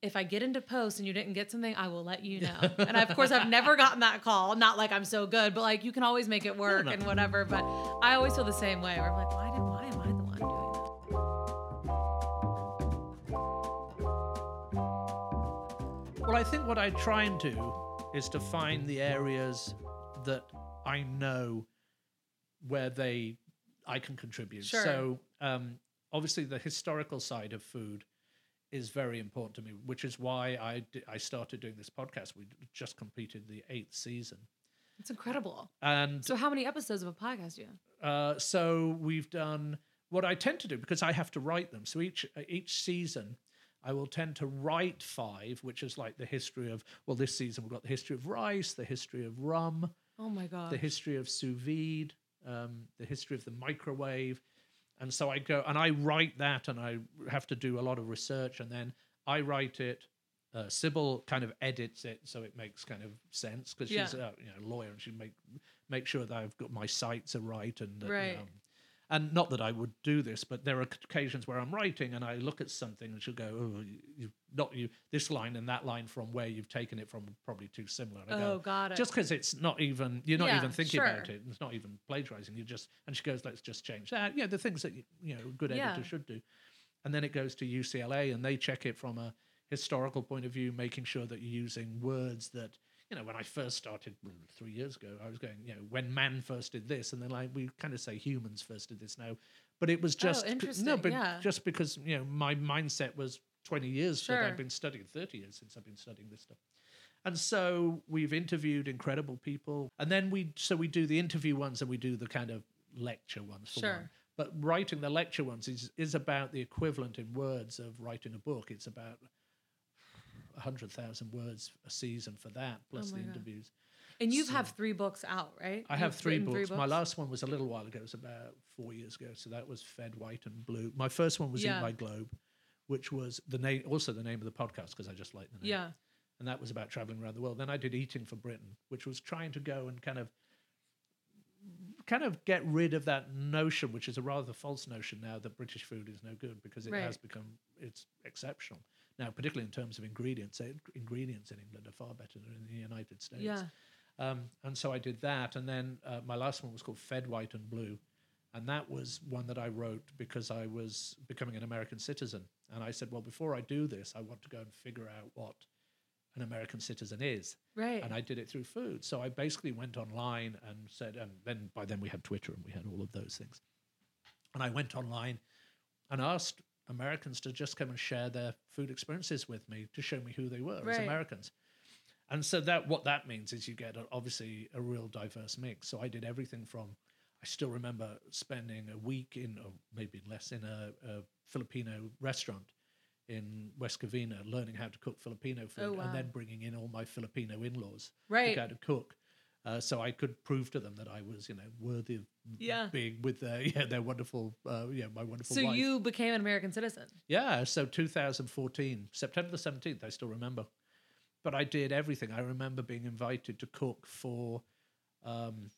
If I get into post and you didn't get something, I will let you know. and I, of course, I've never gotten that call. Not like I'm so good, but like you can always make it work and whatever. But I always feel the same way. Where I'm like, why did why am I the one doing that? Well, I think what I try and do is to find the areas that I know where they I can contribute. Sure. So um, obviously, the historical side of food is very important to me, which is why I I started doing this podcast. We just completed the eighth season, It's incredible. and So, how many episodes of a podcast do you? have? uh, so we've done what I tend to do because I have to write them. So each uh, each season, I will tend to write five, which is like the history of. Well, this season we've got the history of rice, the history of rum, Oh my god. the history of sous vide, um, the history of the microwave, and so I go and I write that, and I have to do a lot of research, and then I write it. Uh, Sybil kind of edits it so it makes kind of sense because she's Yeah. a you know lawyer and she make make sure that I've got my cites are right and that, you Right. know, and not that I would do this, but there are occasions where I'm writing and I look at something and she'll go, "Oh, you, not you this line and that line from where you've taken it from are probably too similar." And I oh, go, got it. just because it's not even you're not Yeah, even thinking about sure. it it's not even plagiarizing you just and she goes let's just change that yeah the things that you you know a good Yeah. editor should do and then it goes to ucla and they check it from a historical point of view making sure that you're using words that you know when i first started mm, three years ago i was going you know when man first did this and then like we kind of say humans first did this now but it was just no Oh, interesting, but yeah. just because you know my mindset was 20 years that Sure. i've been studying 30 years since i've been studying this stuff and so we've interviewed incredible people. And then we so we do the interview ones and we do the kind of lecture ones for Sure. one. But writing the lecture ones is is about the equivalent in words of writing a book. It's about hundred thousand words a season for that, oh plus Oh the God. interviews. and you so- have three books out, right? I have three written books. My last one was a little while ago. It was about four years ago. So that was Fed White and Blue. My first one was Yeah. Eat My Globe, which was the name, also the name of the podcast because I just like the name Yeah. and that was about traveling around the world. Then I did Eating for Britain, which was trying to go and kind of kind of get rid of that notion, which is a rather false notion now that British food is no good because it Right. has become it's exceptional now, particularly in terms of ingredients. Eh, Ingredients in England are far better than in the United States. Yeah. Um, and so I did that, and then uh, my last one was called Fed White and Blue, and that was one that I wrote because I was becoming an American citizen, and I said, well, before I do this, I want to go and figure out what an American citizen is, Right. and I did it through food. So I basically went online and said, and then by then we had Twitter and we had all of those things, and I went online and asked Americans to just come and share their food experiences with me to show me who they were as Americans. And so that what that means is you get a, obviously a real diverse mix. So I did everything from I still remember spending a week in, or maybe less, in a, a Filipino restaurant in West Covina, learning how to cook Filipino food, Oh, wow. and then bringing in all my Filipino in-laws Right. to go to cook. Uh, so I could prove to them that I was, you know, worthy of Yeah. being with their, yeah, their wonderful, uh, yeah, my wonderful So wife. you became an American citizen. Yeah, so 2014, September the 17th, I still remember. But I did everything. I remember being invited to cook for um,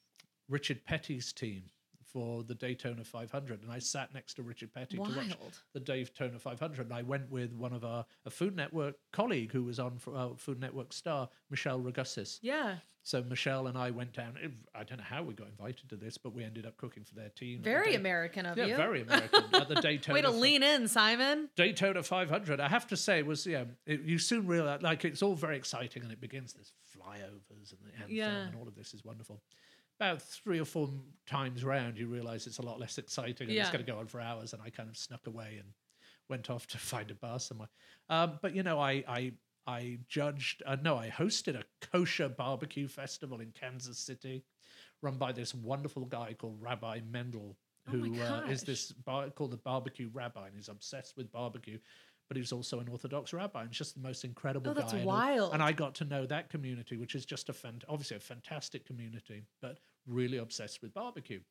Richard Petty's team for the Daytona 500. And I sat next to Richard Petty to watch Wild. the Daytona 500. And I went with one of our, a Food Network colleague who was on for uh, Food Network star, Michele Ragussis. Yeah. So Michelle and I went down. I don't know how we got invited to this, but we ended up cooking for their team. at the Very American of Yeah, you. very American at the Daytona. Way to lean in, Simon. Daytona 500. I have to say, it was yeah. It, you soon realize like it's all very exciting, and it begins this flyovers and the anthem, Yeah. and all of this is wonderful. About three or four times round, you realize it's a lot less exciting, and it's going to go on for hours. And I kind of snuck away and went off to find a bar somewhere. Um, but you know, I I I judged. Uh, no, I hosted a kosher barbecue festival in Kansas City, run by this wonderful guy called Rabbi Mendel, Oh uh, is this bar- called the barbecue rabbi, and he's obsessed with barbecue. But he's also an Orthodox rabbi, and he's just the most incredible Oh, that's guy. And- wild. And I got to know that community, which is just a fan- obviously a fantastic community, but really obsessed with barbecue.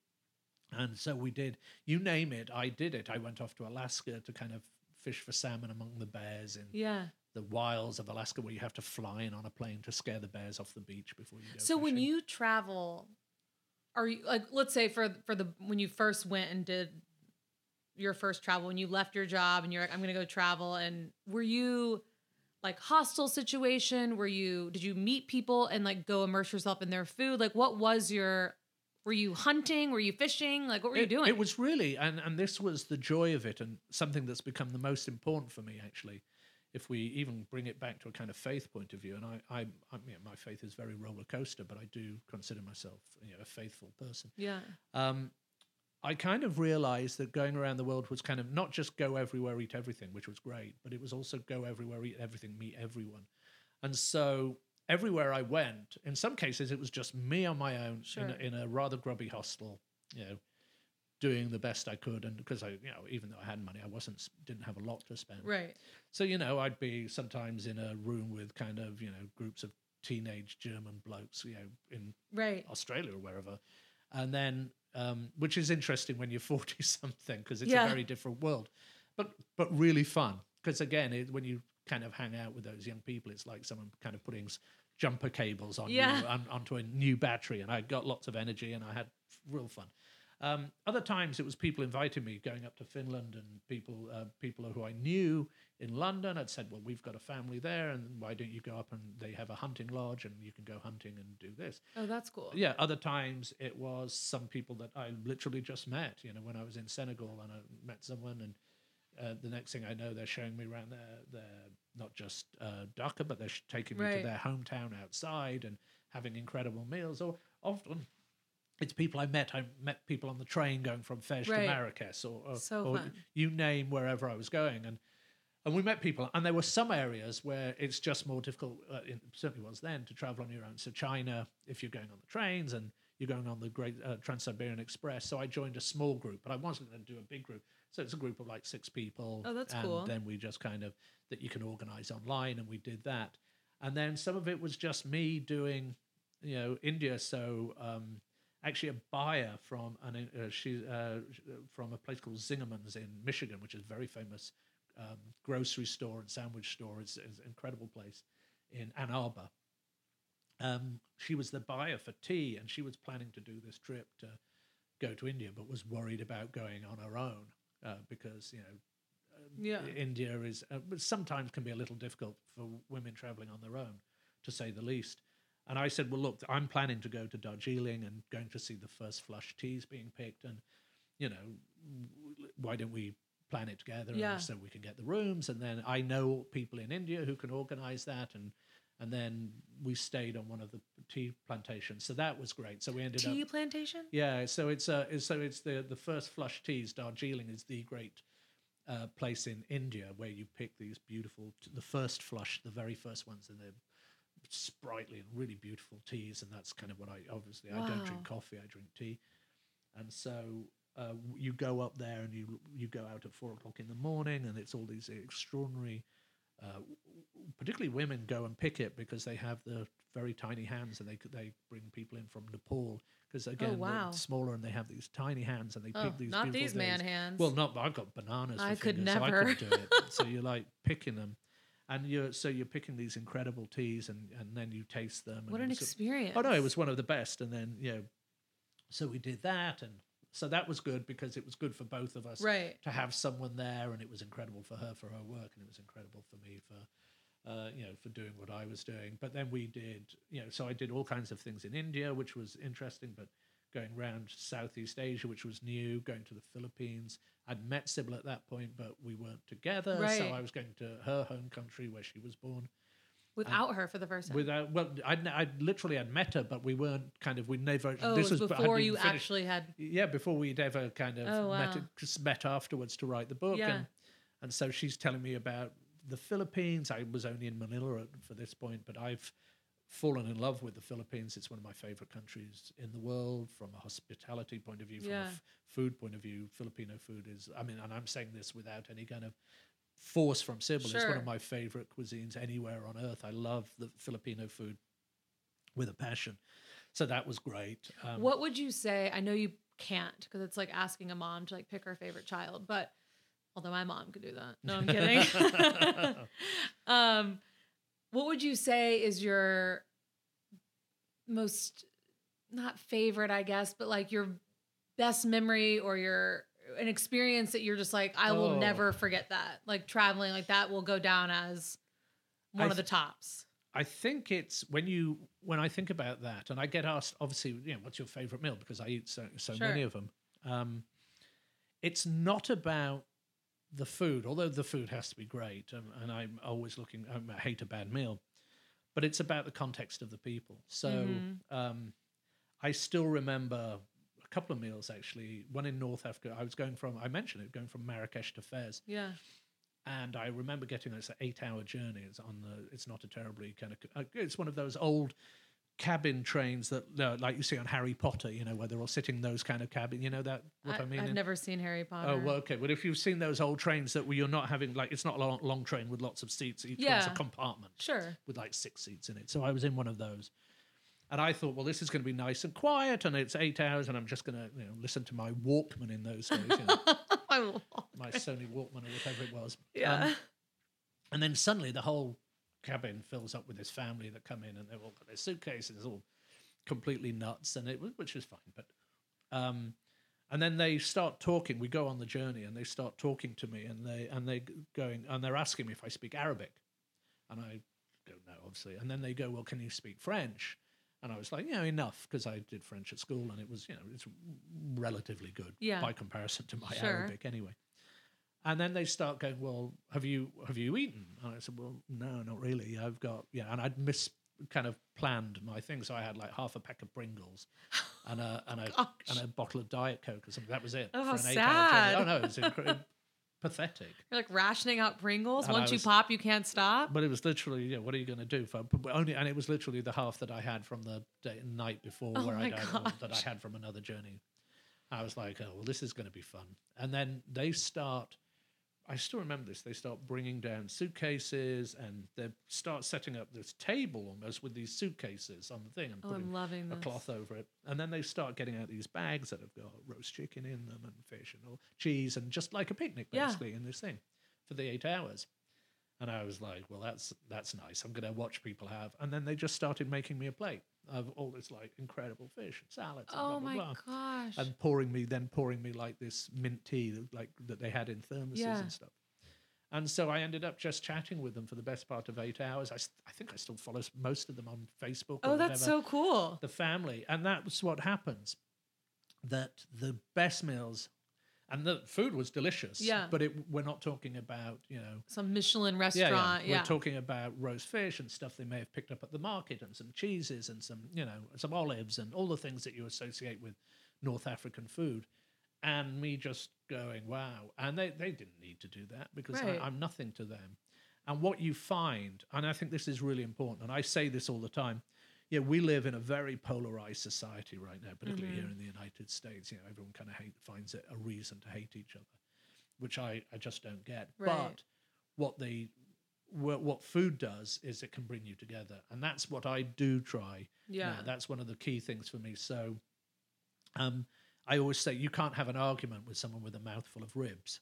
And so we did, you name it, I did it. I went off to Alaska to kind of fish for salmon among the bears in Yeah. the wilds of Alaska, where you have to fly in on a plane to scare the bears off the beach before you go. So when you travel, are you like let's say for for the when you first went and did your first travel when you left your job and you're like I'm going to go travel and were you like hostile situation? Were you did you meet people and like go immerse yourself in their food? Like what was your were you hunting? Were you fishing? Like what were you doing? It was really, and and this was the joy of it, and something that's become the most important for me actually. If we even bring it back to a kind of faith point of view, and I, I, I you know, my faith is very roller coaster, but I do consider myself you know, a faithful person. yeah. Um, I kind of realized that going around the world was kind of not just go everywhere, eat everything, which was great, but it was also go everywhere, eat everything, meet everyone. And so everywhere I went, in some cases, it was just me on my own Sure. in, a, in a rather grubby hostel, you know, doing the best I could. And because I, you know, even though I had money, I wasn't, didn't have a lot to spend. right So, you know, I'd be sometimes in a room with kind of, you know, groups of teenage German blokes, you know, in right Australia or wherever. And then, um, which is interesting when you're 40 something because it's Yeah. a very different world, but but really fun. Because again, it, when you kind of hang out with those young people, it's like someone kind of putting jumper cables on Yeah. you on, onto a new battery, and I got lots of energy and I had real fun. Um, other times it was people inviting me going up to Finland and people uh, people who I knew in London. I'd said, well, we've got a family there, and why don't you go up and they have a hunting lodge and you can go hunting and do this. oh that's cool Yeah, other times it was some people that I literally just met. You know, when I was in Senegal and I met someone, and uh, the next thing I know, they're showing me around their their not just uh, Dakar, but they're sh- taking me Right. to their hometown outside and having incredible meals. Or often it's people I met. I met people on the train going from Fez Right. to Marrakesh, or, or, So or you name wherever I was going, and and we met people, and there were some areas where it's just more difficult. Uh, it certainly was then to travel on your own. So China, if you're going on the trains and you're going on the Great uh, Trans-Siberian Express. So I joined a small group, but I wasn't going to do a big group. So it's a group of like six people. Oh, that's and cool. Then we just kind of that you can organize online, and we did that. And then some of it was just me doing, you know, India. So um, actually, a buyer from an uh, she uh, from a place called Zingerman's in Michigan, which is very famous um, grocery store and sandwich store. It's, it's an incredible place in Ann Arbor. Um, she was the buyer for tea, and she was planning to do this trip to go to India, but was worried about going on her own uh, because you know yeah India is uh, sometimes can be a little difficult for women traveling on their own, to say the least. And I said, well, look, I'm planning to go to Darjeeling and going to see the first flush teas being picked, and you know, why don't we plan it together Yeah. and so we can get the rooms, and then I know people in India who can organize that, and and then we stayed on one of the tea plantations, so that was great. So we ended up tea plantation yeah, so it's uh, so it's the the first flush teas. Darjeeling is the great uh, place in India where you pick these beautiful, the first flush, the very first ones, and they're sprightly and really beautiful teas. And that's kind of what I obviously I don't drink coffee, I drink tea. and so uh, you go up there and you you go out at four o'clock in the morning, and it's all these extraordinary. Uh, particularly women go and pick it because they have the very tiny hands and they they bring people in from Nepal because again wow. they're smaller and they have these tiny hands and they Oh, pick these not these man days. hands. Well, not I've got bananas. I could fingers, so I never. do it. so you're like picking them, and you're so you're picking these incredible teas, and and then you taste them. what an experience. Oh no, it was one of the best. And then you know, so we did that, and so that was good because it was good for both of us right. to have someone there, and it was incredible for her for her work, and it was incredible for me for. Uh, you know, for doing what I was doing, but then we did, you know, so I did all kinds of things in India, which was interesting. But going around Southeast Asia, which was new, going to the Philippines. I'd met Sybil at that point, but we weren't together. So I was going to her home country where she was born. Without her for the first time. Without, well, I'd, I'd literally had met her, but we weren't kind of, we never, oh, this was before you finished- actually had. yeah, before we'd ever kind of Oh, met, wow. just met afterwards to write the book. Yeah. And, and so she's telling me about the Philippines. I was only in Manila for this point, but I've fallen in love with the Philippines. It's one of my favorite countries in the world from a hospitality point of view, from Yeah. a f- food point of view. Filipino food is, I mean, and I'm saying this without any kind of force from Sybil. It's one of my favorite cuisines anywhere on earth. I love the Filipino food with a passion. So that was great. Um, What would you say? I know you can't because it's like asking a mom to like pick her favorite child, but although my mom could do that. No, I'm kidding. um, what would you say is your most not favorite, I guess, but like your best memory or your an experience that you're just like, I will Oh. never forget that. Like traveling, like that will go down as one I of the tops. I think it's when you when I think about that, and I get asked, obviously, you know, what's your favorite meal because I eat so so Sure. many of them. Um, it's not about the food, although the food has to be great, um, and I'm always looking. um, I hate a bad meal, but it's about the context of the people. So Mhm. um, I still remember couple of meals actually. One in North Africa. I was going from. I mentioned it, going from Marrakesh to Fez Yeah. and I remember getting it's an eight-hour journey. It's on the. It's not a terribly kind of. uh, It's one of those old cabin trains that, uh, like you see on Harry Potter. You know, where they're all sitting in those kind of cabin. You know that what I, mean? I've In- never seen Harry Potter. Oh, well, okay. But if you've seen those old trains that where you're not having like it's not a long, long train with lots of seats. Each one's a compartment Sure. with like six seats in it. So I was in one of those. And I thought, well, this is going to be nice and quiet, and it's eight hours, and I'm just going to, you know, listen to my Walkman in those days, you know, my Sony Walkman or whatever it was. yeah. Um, and then suddenly the whole cabin fills up with this family that come in and they've all got their suitcases, all completely nuts, and it was, which was fine. But um, and then they start talking. We go on the journey, and they start talking to me, and they and they going and they're asking me if I speak Arabic, and I go no, obviously. And then they go, well, can you speak French? And I was like, yeah, enough, because I did French at school, and it was, you know, it's relatively good Yeah. by comparison to my Sure. Arabic anyway. And then they start going, well, have you have you eaten? And I said, well, no, not really. I've got yeah, and I'd miss kind of planned my thing, so I had like half a pack of Pringles and a and a oh, Gosh. and a bottle of Diet Coke or something. That was it. Oh, for an eight-hour journey. sad. Oh no, it was incre- pathetic. You're like rationing out Pringles. And Once you pop, you can't stop. But it was literally, yeah, what are you going to do? For only, and it was literally the half that I had from the day, night before, Oh where I that I had from another journey. I was like, oh well, this is going to be fun. And then they start. I still remember this. They start bringing down suitcases, and they start setting up this table almost with these suitcases on the thing, and Oh, putting I'm loving a this. cloth over it. And then they start getting out these bags that have got roast chicken in them and fish and all cheese and just like a picnic Yeah. basically in this thing for the eight hours. And I was like, well, that's that's nice. I'm going to watch people have. And then they just started making me a plate of all this like incredible fish and salads. And Oh blah, blah, my blah. gosh. And pouring me, then pouring me like this mint tea that, like that they had in thermoses Yeah. and stuff. And so I ended up just chatting with them for the best part of eight hours. I, I think I still follow most of them on Facebook. or oh, that's whatever so cool. the family. And that was what happens. That the best meals and the food was delicious. Yeah. But it, we're not talking about, you know, Some Michelin restaurant. yeah. Yeah. We're talking about roast fish and stuff they may have picked up at the market and some cheeses and some, you know, some olives and all the things that you associate with North African food. And me just going, wow. And they, they didn't need to do that because Right. I, I'm nothing to them. And what you find, and I think this is really important, and I say this all the time, yeah, we live in a very polarized society right now, particularly Mm-hmm. here in the United States. You know, everyone kind of finds it a reason to hate each other, which I, I just don't get. Right. But what they what, what food does is it can bring you together, and that's what I do try. Yeah. now. that's one of the key things for me. So, um, I always say you can't have an argument with someone with a mouthful of ribs.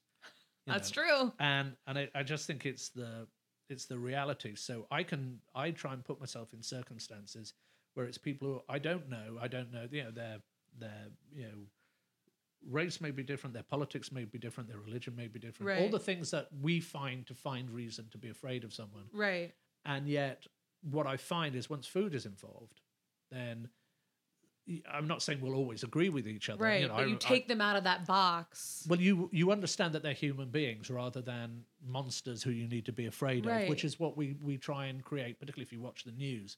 you That's know. true. and and I, I just think it's the it's the reality. So i can i try and put myself in circumstances where it's people who i don't know i don't know you know their their you know race may be different their politics may be different their religion may be different All the things that we find to find reason to be afraid of someone. Right. and yet what i find is once food is involved then i'm not saying we'll always agree with each other Right. you know, but I- you I- take them out of that box. well, you you understand that they're human beings rather than monsters who you need to be afraid of, which is what we we try and create, particularly if you watch the news.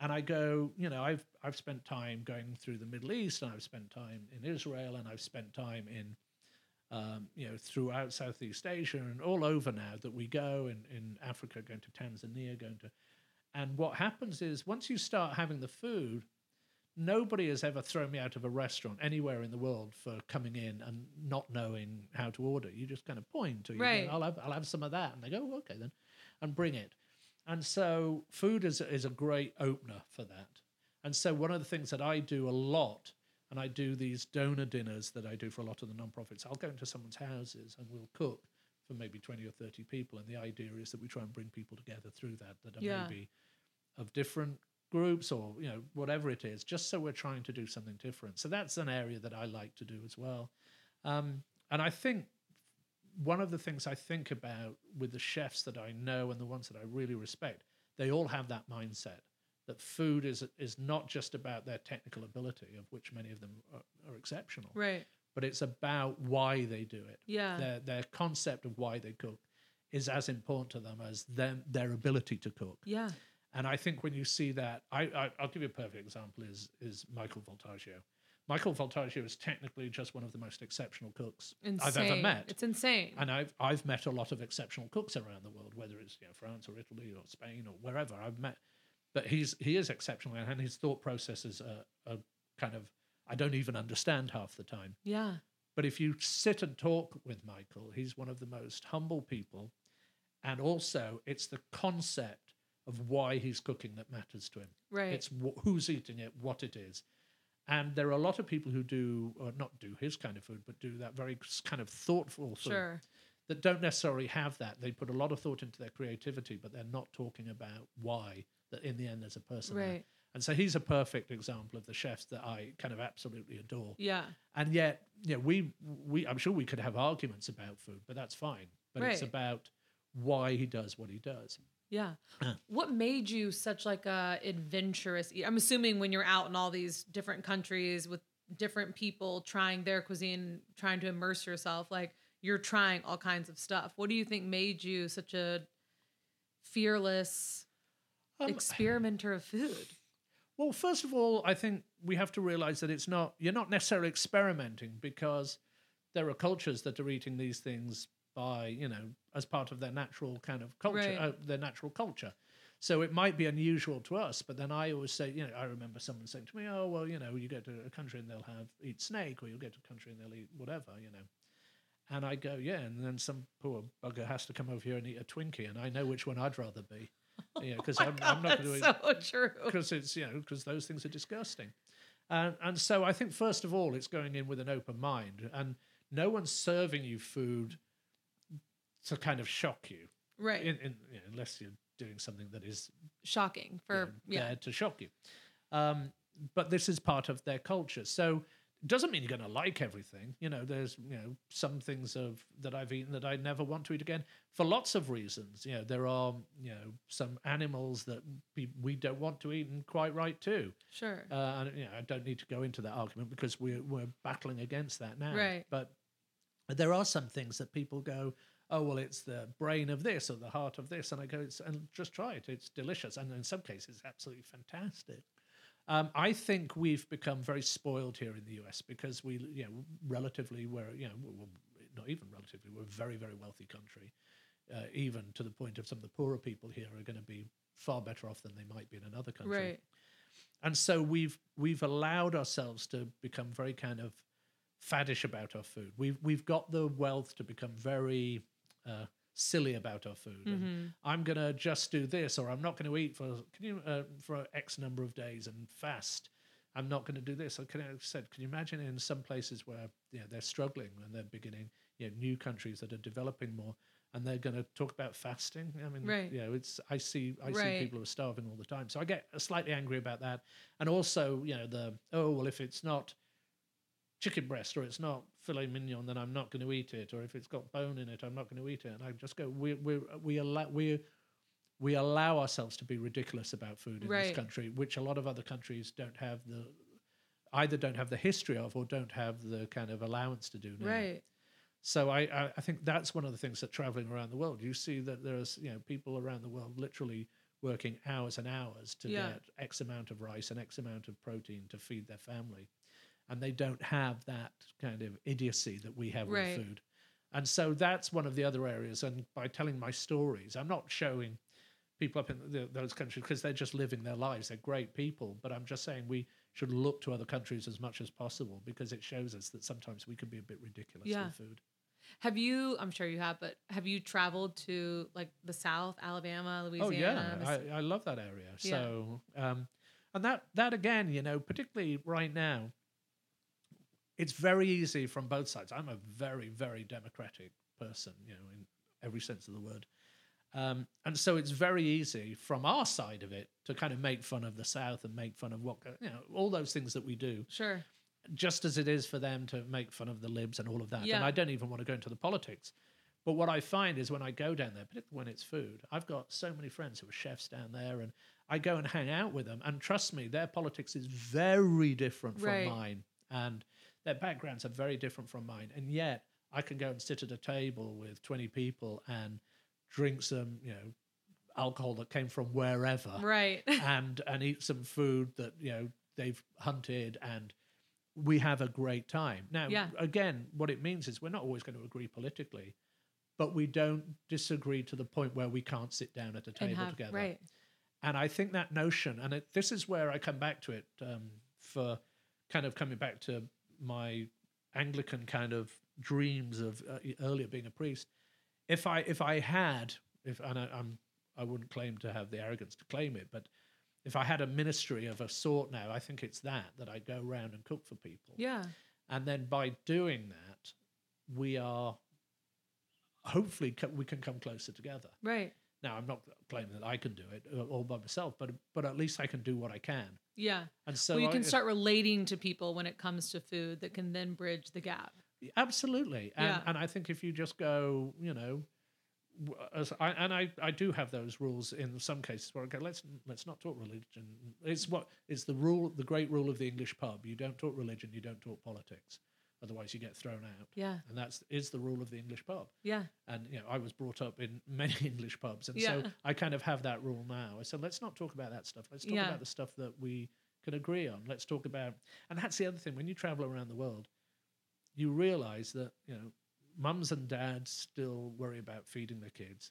And I go, you know, I've I've spent time going through the Middle East, and I've spent time in Israel, and I've spent time in, um, you know, throughout Southeast Asia and all over now that we go in in Africa, going to Tanzania, going to, and what happens is once you start having the food, nobody has ever thrown me out of a restaurant anywhere in the world for coming in and not knowing how to order. You just kind of point to, go, Right. I'll have, I'll have some of that, and they go, "Oh, okay then, and bring it. And so food is is a great opener for that. And so one of the things that I do a lot, and I do these donor dinners that I do for a lot of the nonprofits. I'll go into someone's houses and we'll cook for maybe twenty or thirty people, and the idea is that we try and bring people together through that that are Yeah. maybe of different groups or you know whatever it is just so we're trying to do something different so that's an area that i like to do as well um, and i think one of the things i think about with the chefs that i know and the ones that i really respect they all have that mindset that food is is not just about their technical ability of which many of them are, are exceptional Right. but it's about why they do it Yeah. their their concept of why they cook is as important to them as them their ability to cook Yeah. And I think when you see that, I, I I'll give you a perfect example is is Michael Voltaggio. Michael Voltaggio is technically just one of the most exceptional cooks Insane. I've ever met. It's insane. and I've I've met a lot of exceptional cooks around the world, whether it's you know, France or Italy or Spain or wherever I've met. But he's he is exceptional, and his thought processes are, are kind of I don't even understand half the time. yeah. But if you sit and talk with Michael, he's one of the most humble people. And also, it's the concept of why he's cooking that matters to him. Right. It's wh- who's eating it, what it is. And there are a lot of people who do, or not do his kind of food, but do that very kind of thoughtful food Sure. that don't necessarily have that. They put a lot of thought into their creativity, but they're not talking about why, that in the end there's a person there. Right. And so he's a perfect example of the chefs that I kind of absolutely adore Yeah. and yet you know, we we i'm sure we could have arguments about food but that's fine but it's about why he does what he does Yeah. What made you such like a adventurous? I'm assuming when you're out in all these different countries with different people trying their cuisine, trying to immerse yourself, like you're trying all kinds of stuff. What do you think made you such a fearless Um, experimenter of food? well first of all i think we have to realize that it's not you're not necessarily experimenting because there are cultures that are eating these things by you know as part of their natural kind of culture Right. uh, their natural culture so it might be unusual to us but then i always say you know i remember someone saying to me oh well you know you go to a country and they'll have eat snake or you'll go to a country and they'll eat whatever you know and i go yeah and then some poor bugger has to come over here and eat a twinkie and i know which one i'd rather be yeah because I'm, I'm not going to eat. so true. because it's you know because those things are disgusting and and so i think first of all it's going in with an open mind and no one's serving you food to kind of shock you Right. in, in you know, unless you're doing something that is Shocking you for know, yeah. there to shock you um, but this is part of their culture so it doesn't mean you're going to like everything you know there's you know some things of that i've eaten that i never want to eat again for lots of reasons you know there are you know some animals that we, we don't want to eat and quite right too Sure. uh, and you know, I don't need to go into that argument because we're we're battling against that now. Right. But there are some things that people go, oh well, it's the brain of this or the heart of this, and I go, it's, and just try it. It's delicious, and in some cases, absolutely fantastic. Um, I think we've become very spoiled here in the US because we, you know, relatively we're, you know, well, not even relatively, we're a very, very wealthy country. Uh, even to the point of some of the poorer people here are going to be far better off than they might be in another country. Right. and so we've we've allowed ourselves to become very kind of faddish about our food. We've we've got the wealth to become very uh, silly about our food. Mm-hmm. I'm gonna just do this, or I'm not going to eat for can you uh, for X number of days and fast. I'm not going to do this. I can I said, can you imagine in some places where you know, they're struggling and they're beginning, you know, new countries that are developing more, and they're going to talk about fasting. I mean, Right. you know, it's I see I Right. see people who are starving all the time, so I get slightly angry about that. And also, you know, the oh well, if it's not chicken breast or it's not filet mignon, then I'm not going to eat it. Or if it's got bone in it, I'm not going to eat it. And I just go, we we we allow we we allow ourselves to be ridiculous about food in Right. this country, which a lot of other countries don't have the either don't have the history of or don't have the kind of allowance to do now. Right. So I, I, think that's one of the things that traveling around the world, you see that there's you know people around the world literally working hours and hours to Yeah. get X amount of rice and X amount of protein to feed their family, and they don't have that kind of idiocy that we have Right. with food. And so that's one of the other areas. And by telling my stories, I'm not showing people up in the, those countries because they're just living their lives. They're great people, but I'm just saying we should look to other countries as much as possible because it shows us that sometimes we can be a bit ridiculous Yeah. with food. Have you? I'm sure you have, but have you traveled to like the South, Alabama, Louisiana? Oh yeah, I, I love that area. Yeah. So, um, and that that again, you know, particularly right now, it's very easy from both sides. I'm a very very democratic person, you know, in every sense of the word. Um, and so it's very easy from our side of it to kind of make fun of the South and make fun of what you know all those things that we do, sure. just as it is for them to make fun of the libs and all of that. Yeah. And I don't even want to go into the politics. But what I find is when I go down there, particularly when it's food, I've got so many friends who are chefs down there, and I go and hang out with them. And trust me, their politics is very different from Right. mine, and their backgrounds are very different from mine. And yet, I can go and sit at a table with twenty people and drink some, you know, alcohol that came from wherever Right. and and eat some food that you know they've hunted and we have a great time now Yeah. again what it means is we're not always going to agree politically but we don't disagree to the point where we can't sit down at a table have together right. and I think that notion, and it, this is where I come back to it um, for kind of coming back to my Anglican kind of dreams of uh, earlier being a priest. If I if I had if and I, I'm I wouldn't claim to have the arrogance to claim it, but if I had a ministry of a sort now, I think it's that that I go around and cook for people. Yeah. And then by doing that, we are hopefully co- we can come closer together. Right. Now, I'm not claiming that I can do it uh, all by myself, but but at least I can do what I can. Yeah. And so well, you I- can start relating to people when it comes to food that can then bridge the gap. absolutely, and Yeah. and I think if you just go, you know, as I, and I I do have those rules in some cases where I go, let's let's not talk religion. It's what it's the rule, the great rule of the English pub. You don't talk religion, you don't talk politics, otherwise you get thrown out. Yeah. And that's is the rule of the English pub. Yeah. and you know I was brought up in many English pubs, and Yeah. so I kind of have that rule now. I said, let's not talk about that stuff. Let's talk Yeah. about the stuff that we can agree on. Let's talk about, and that's the other thing. When you travel around the world, you realize that you know mums and dads still worry about feeding their kids.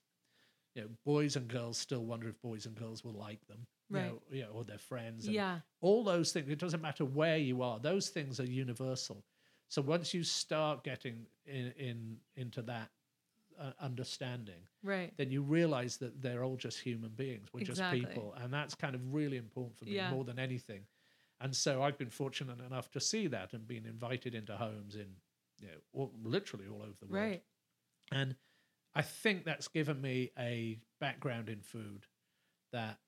You know, boys and girls still wonder if boys and girls will like them. You Right. know, you know, or their friends. and Yeah. all those things it doesn't matter where you are those things are universal so once you start getting in, in into that uh, understanding Right. then you realize that they're all just human beings we're Exactly. just people and that's kind of really important for me Yeah. more than anything and so i've been fortunate enough to see that and been invited into homes in you know all, literally all over the world Right. and I think that's given me a background in food that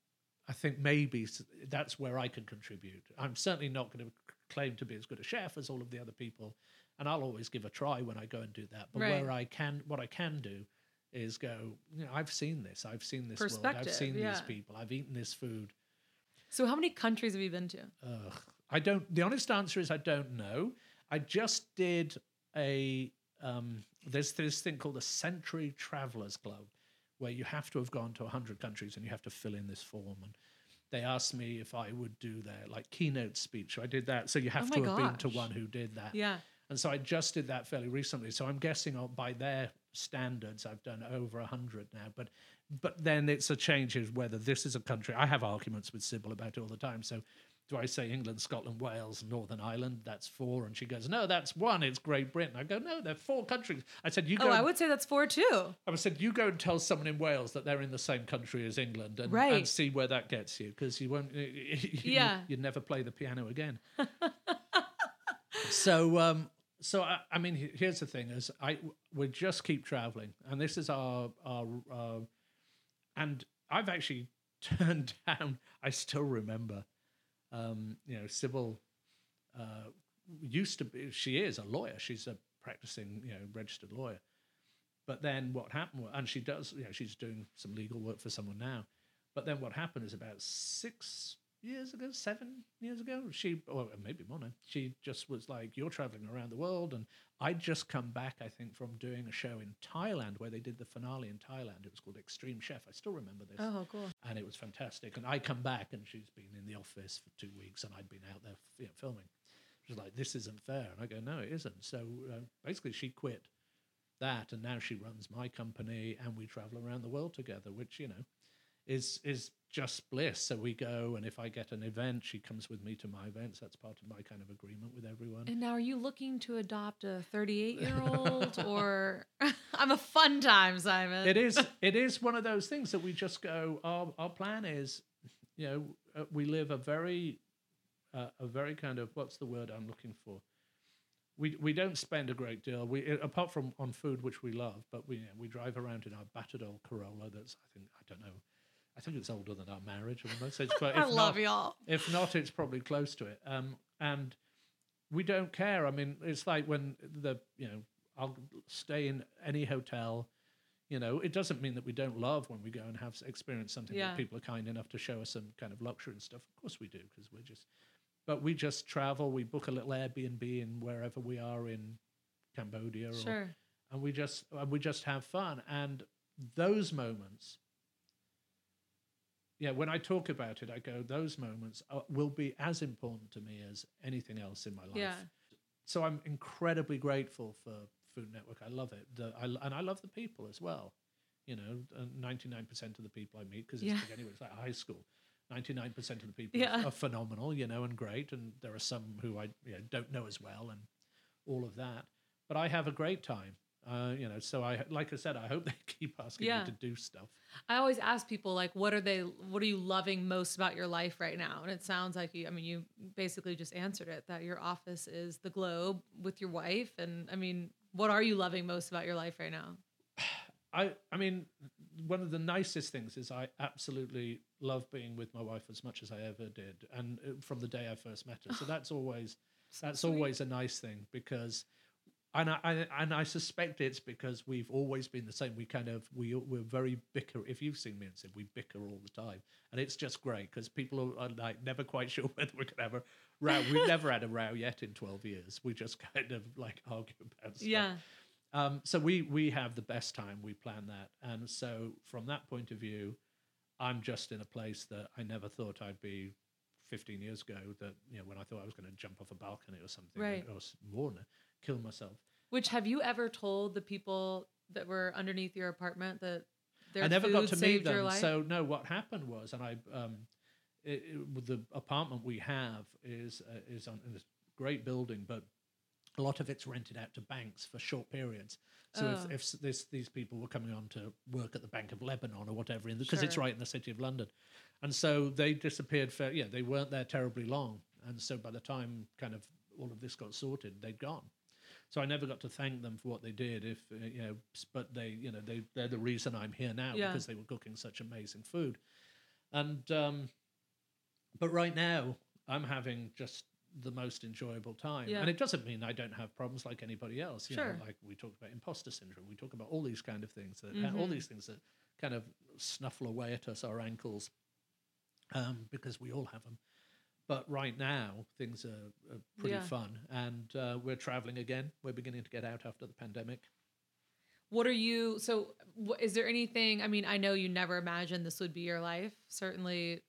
I think maybe that's where I can contribute. I'm certainly not going to claim to be as good a chef as all of the other people, and I'll always give a try when I go and do that. But Right. where I can, what I can do is go, you know, I've seen this, I've seen this world, I've seen these people, I've eaten this food. So, how many countries have you been to? Ugh. I don't. The honest answer is I don't know. I just did a. Um, there's this thing called the Century Travelers Club, where you have to have gone to hundred countries and you have to fill in this form. And they asked me if I would do their like keynote speech. So I did that. So you have Oh to have been to one who did that. Yeah. And so I just did that fairly recently. So I'm guessing by their standards, I've done over a hundred now. But but then it's a change of whether this is a country. I have arguments with Sybil about it all the time. So do I say England, Scotland, Wales, Northern Ireland? That's four. And she goes, no, that's one. It's Great Britain. I go, no, they're four countries. I said, you go. Oh, I would say that's four too. I said, you go and tell someone in Wales that they're in the same country as England and, Right. and see where that gets you because you won't, you, Yeah. you'd never play the piano again. so, um, so I, I mean, here's the thing: is I we just keep traveling, and this is our our, uh, and I've actually turned down. I still remember, um, you know, Sybil uh, used to be. She is a lawyer. She's a practicing, you know, registered lawyer. But then what happened, and she does, you know, she's doing some legal work for someone now. But then what happened is about six years ago, seven years ago, she, or maybe more now, she just was like, You're traveling around the world. And I'd just come back, I think, from doing a show in Thailand where they did the finale in Thailand. It was called Extreme Chef. I still remember this Oh, cool. and it was fantastic. And I come back, and she's been in the office for two weeks, and I'd been out there you know, filming. She's like, "This isn't fair," and I go, "No, it isn't." So uh, basically, she quit that, and now she runs my company, and we travel around the world together, which you know is is just bliss. So we go, and if I get an event, she comes with me to my events. That's part of my kind of agreement with everyone. And now, are you looking to adopt a 38 year old or I'm a fun time, Simon? it is it is one of those things that we just go our our plan is you know uh, we live a very uh, a very kind of what's the word i'm looking for we we don't spend a great deal we uh, apart from on food which we love but we you know, we drive around in our battered old corolla that's i think i don't know i think it's older than our marriage almost It's- but I if love not- y'all. if not, it's probably close to it. Um, and we don't care. I mean, it's like when the you know I'll stay in any hotel. You know, it doesn't mean that we don't love when we go and have experience something Yeah. that people are kind enough to show us some kind of luxury and stuff. Of course we do because we're just. But we just travel. We book a little Airbnb in wherever we are in Cambodia, or, Sure. and we just and we just have fun. And those moments, yeah, when I talk about it, I go, those moments are, will be as important to me as anything else in my life. Yeah. So I'm incredibly grateful for Food Network. I love it, the, I, and I love the people as well. You know, uh, ninety nine percent of the people I meet because it's Yeah. anyway, it's like high school. Ninety nine percent of the people Yeah. are phenomenal, you know, and great, and there are some who I you know, don't know as well, and all of that. But I have a great time. Uh, you know, so I like I said, I hope they keep asking Yeah. me to do stuff. I always ask people like, what are they? What are you loving most about your life right now? And it sounds like you. I mean, you basically just answered it. That your office is the globe with your wife. And I mean, what are you loving most about your life right now? I I mean, one of the nicest things is I absolutely love being with my wife as much as I ever did, and uh, from the day I first met her. So that's always that's sweet. always a nice thing because. And I, I and I suspect it's because we've always been the same. We kind of we we're very bicker. If you've seen me and said we bicker all the time, and it's just great because people are, are like never quite sure whether we're gonna have a row. We've never had a row yet in twelve years. We just kind of like argue about stuff. Yeah. Um, so we we have the best time. We plan that, and so from that point of view, I'm just in a place that I never thought I'd be 15 years ago. That you know when I thought I was going to jump off a balcony or something, Right. or more, kill myself. Which have you ever told the people that were underneath your apartment that their I never got to meet them. So no, what happened was, and I um, it, it, the apartment we have is uh, is on in this great building, but a lot of it's rented out to banks for short periods. So Oh. if, if this, these people were coming on to work at the Bank of Lebanon or whatever, because it's right in the city of London, and so they disappeared. For, yeah, they weren't there terribly long, and so by the time kind of all of this got sorted, they'd gone. So I never got to thank them for what they did. If uh, you know, but they, you know, they they're the reason I'm here now Yeah. because they were cooking such amazing food. And um, but right now I'm having just the most enjoyable time, Yeah. and it doesn't mean I don't have problems like anybody else. You Sure. know, like we talked about imposter syndrome, we talk about all these kind of things that all Mhm. these things that kind of snuffle away at us, our ankles, um, because we all have them. But right now, things are, are pretty Yeah. fun, and uh, we're traveling again. We're beginning to get out after the pandemic. What are you? So, wh- is there anything? I mean, I know you never imagined this would be your life. Certainly,